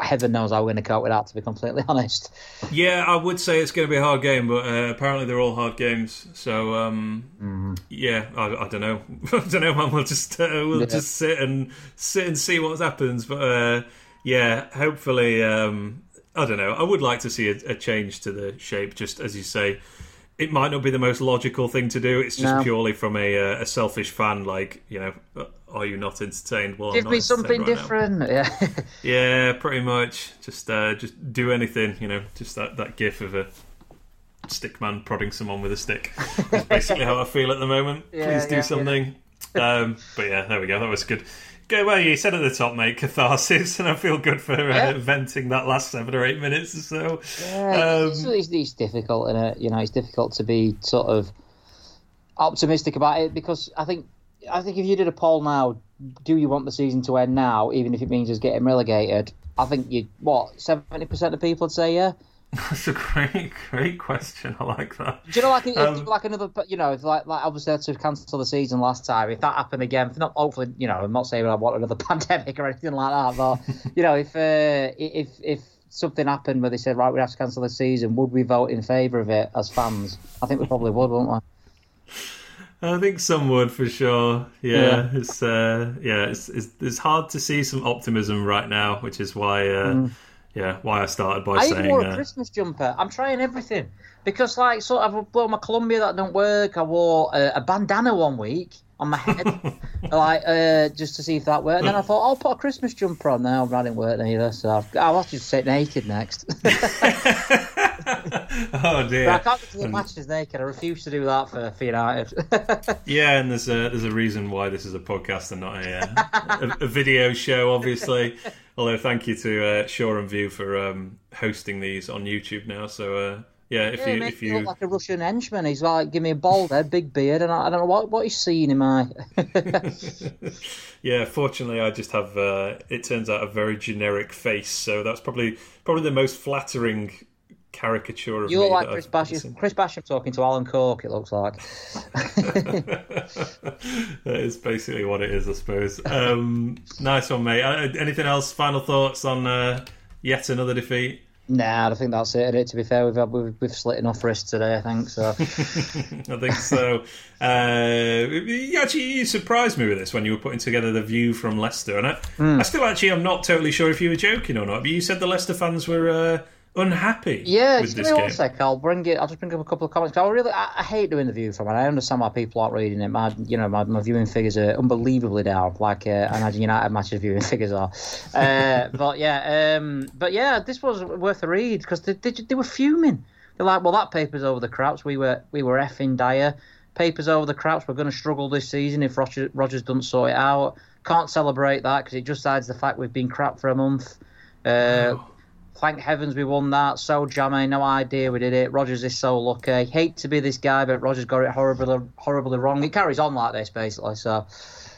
heaven knows how we're going to cope with that. To be completely *laughs* honest. Yeah, I would say it's going to be a hard game, but uh, apparently they're all hard games. So um, yeah, I, I don't know. *laughs* I don't know, man. We'll just uh, we'll Yeah. just sit and sit and see what happens. But uh, yeah, hopefully, um, I don't know. I would like to see a, a change to the shape. Just as you say, it might not be the most logical thing to do. It's just No. purely from a, uh, a selfish fan. Like you know, uh, are you not entertained? Well, Give me something right now. different. *laughs* Yeah. Yeah, pretty much. Just uh, just do anything, you know. Just that, that gif of a stick man prodding someone with a stick. That's basically how I feel at the moment. *laughs* Yeah, Please do yeah, something. Um, but yeah, there we go. That was good. Go well. You said at the top, mate, catharsis, *laughs* and I feel good for uh, Yeah. venting that last seven or eight minutes or so. Yeah, Um, it's, it's, it's difficult, and it? you know, it's difficult to be sort of optimistic about it because I think I think if you did a poll now, do you want the season to end now, even if it means us getting relegated? I think you what seventy percent of people would say yeah. That's a great, great question. I like that. Do you know like if, Um, like another you know if like like obviously had to cancel the season last time if that happened again not hopefully you know I'm not saying I want another *laughs* pandemic or anything like that but *laughs* you know if uh, if if something happened where they said right we have to cancel the season would we vote in favour of it as fans I think we probably would wouldn't we I think some would for sure. Yeah, Yeah. it's uh, yeah, it's, it's it's hard to see some optimism right now, which is why uh, yeah, why I started by. I saying wore a uh, Christmas jumper I'm trying everything because like sort of I've worn my Columbia that don't work I wore a, a bandana one week on my head *laughs* like uh, just to see if that worked and then I thought I'll put a Christmas jumper on now that didn't work either, so I've, I'll have to sit naked next *laughs* *laughs* oh dear. But I can't get to the matches naked. I refuse to do that for, for United. Yeah, and there's a there's a reason why this is a podcast and not a uh, a, a video show, obviously. Although thank you to uh, Shore and View for um, hosting these on YouTube now. So uh, yeah, if yeah, you if you look like a Russian henchman. He's like, give me a bald head, big beard, and I, I don't know what, what he's seeing in my. *laughs* yeah, fortunately, I just have. Uh, it turns out a very generic face, so that's probably probably the most flattering caricature of you me. look like Chris Basham. Chris Basham talking to Alan Cork. It looks like. *laughs* that is basically what it is, I suppose. Um, nice one, mate. Uh, anything else? Final thoughts on uh, yet another defeat? Nah, I think that's it. innit? To be fair, we've had, we've, we've slit enough wrists today. I think so. *laughs* I think so. uh, you actually, you surprised me with this when you were putting together the view from Leicester, and I, Hmm. I still actually I'm not totally sure if you were joking or not. But you said the Leicester fans were uh, unhappy. Yeah, with just this give me game. one sec. I'll bring it. I'll just bring up a couple of comments. I really, I, I hate doing the view from it. I understand why people aren't reading it. My, you know, my, my viewing figures are unbelievably down, like uh, I imagine United matches viewing *laughs* figures are. Uh, but yeah, um, but yeah, this was worth a read because they, they, they were fuming. They're like, well, that paper's over the craps. We were we were effing dire. Papers over the craps. We're going to struggle this season if Rodgers, Rodgers doesn't sort it out. Can't celebrate that because it just hides the fact we've been crap for a month. Uh, Thank heavens we won that. So jammy, no idea we did it. Rodgers is so lucky. Hate to be this guy, but Rodgers got it horribly, horribly wrong. It carries on like this basically. So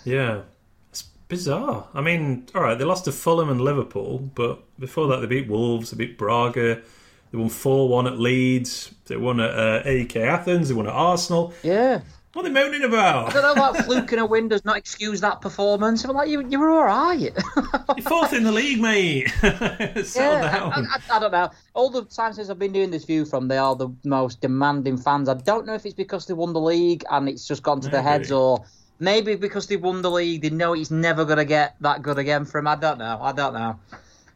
Yeah. It's bizarre. I mean, all right, they lost to Fulham and Liverpool, but before that they beat Wolves, they beat Braga, they won 4 1 at Leeds, they won at uh, AEK Athens, they won at Arsenal. yeah, What are they moaning about? I don't know fluke in a win does not excuse that performance. I'm like, you, you were all right. *laughs* You're fourth in the league, mate. *laughs* Settle Yeah, down. I, I, I don't know. All the times since I've been doing this view from, they are the most demanding fans. I don't know if it's because they won the league and it's just gone to their heads, or maybe because they won the league, they know it's never going to get that good again for them. I don't know. I don't know.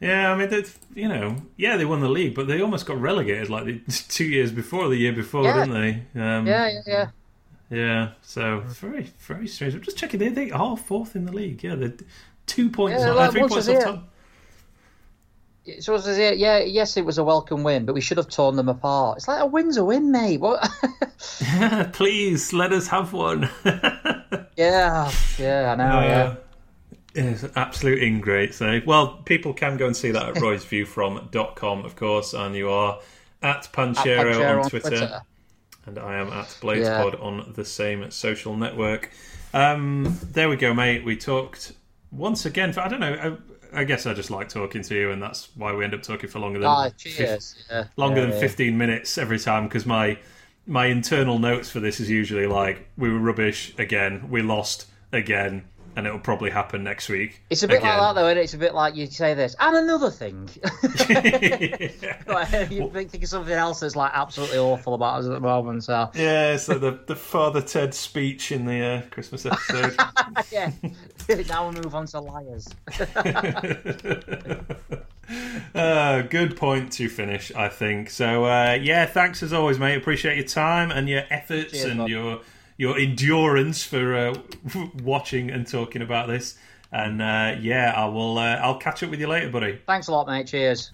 Yeah, I mean, they've you know, yeah, they won the league, but they almost got relegated like the, *laughs* two years before, the year before, Yeah. didn't they? Um, Yeah, yeah, yeah. Yeah, so very, very strange. I'm just checking. They they are fourth in the league. Yeah, they're two points, Yeah, uh, like, three points year. top. So as I yeah, yes, it was a welcome win, but we should have torn them apart. It's like a win's a win, mate. What? yeah, *laughs* *laughs* Please let us have one. *laughs* yeah, yeah, I know. Oh, yeah. It's an absolute ingrate save. Well, people can go and see that at roysviewfrom.com, of course, and you are at Panchero, Panchero on, Twitter, and I am at BladesPod on the same social network. Um, there we go, mate. We talked once again. For, I don't know. I, I guess I just like talking to you, and that's why we end up talking for longer than Ah, fif- cheers. Yeah, longer yeah, than yeah. 15 minutes every time because my my internal notes for this is usually like we were rubbish again we lost again and it'll probably happen next week It's a bit again. like that, though, isn't it? It's a bit like you say this, and another thing. *laughs* *laughs* Like, you think think of something else that's like absolutely awful about us at the moment. So yeah so the, the father ted speech in the uh, christmas episode *laughs* yeah, now we move on to liars. uh, good point to finish i think so uh, yeah thanks as always mate appreciate your time and your efforts Cheers, and your your endurance for uh, *laughs* watching and talking about this and uh, yeah i will uh, i'll catch up with you later buddy Thanks a lot, mate. Cheers.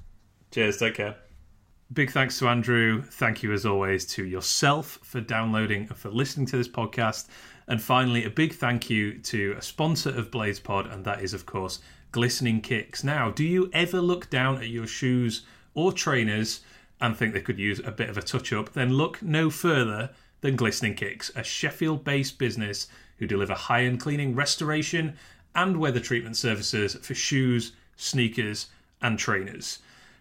Cheers, take care. Big thanks to Andrew. Thank you, as always, to yourself for downloading and for listening to this podcast. And finally, a big thank you to a sponsor of BladesPod, and that is, of course, Glistening Kicks. Now, do you ever look down at your shoes or trainers and think they could use a bit of a touch up? Then look no further than Glistening Kicks, a Sheffield based business who deliver high end cleaning, restoration, and weather treatment services for shoes, sneakers, and trainers.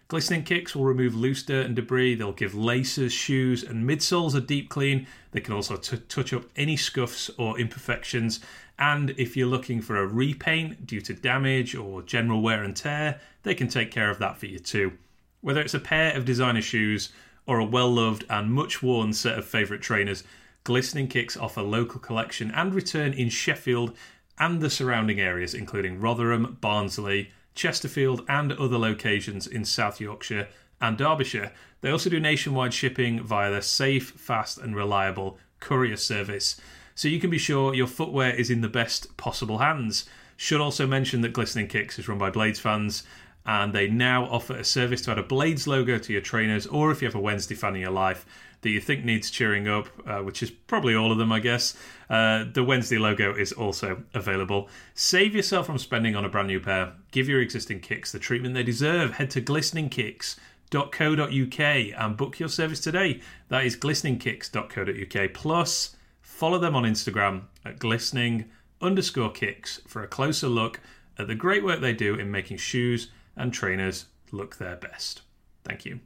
Glistening kicks will remove loose dirt and debris. They'll give laces, shoes, and midsoles a deep clean. They can also t- touch up any scuffs or imperfections. And if you're looking for a repaint due to damage or general wear and tear, they can take care of that for you too. Whether it's a pair of designer shoes or a well loved and much worn set of favourite trainers, Glistening Kicks offer local collection and return in Sheffield and the surrounding areas, including Rotherham, Barnsley, Chesterfield, and other locations in South Yorkshire and Derbyshire. They also do nationwide shipping via their safe, fast, and reliable courier service. So you can be sure your footwear is in the best possible hands. Should also mention that Glistening Kicks is run by Blades fans and they now offer a service to add a Blades logo to your trainers, or if you have a Wednesday fan in your life that you think needs cheering up, uh, which is probably all of them, I guess, uh, the Wednesday logo is also available. Save yourself from spending on a brand new pair. Give your existing kicks the treatment they deserve. Head to glisteningkicks.co.uk and book your service today. That is glisteningkicks.co.uk. Plus, follow them on Instagram at glistening underscore kicks for a closer look at the great work they do in making shoes and trainers look their best. Thank you.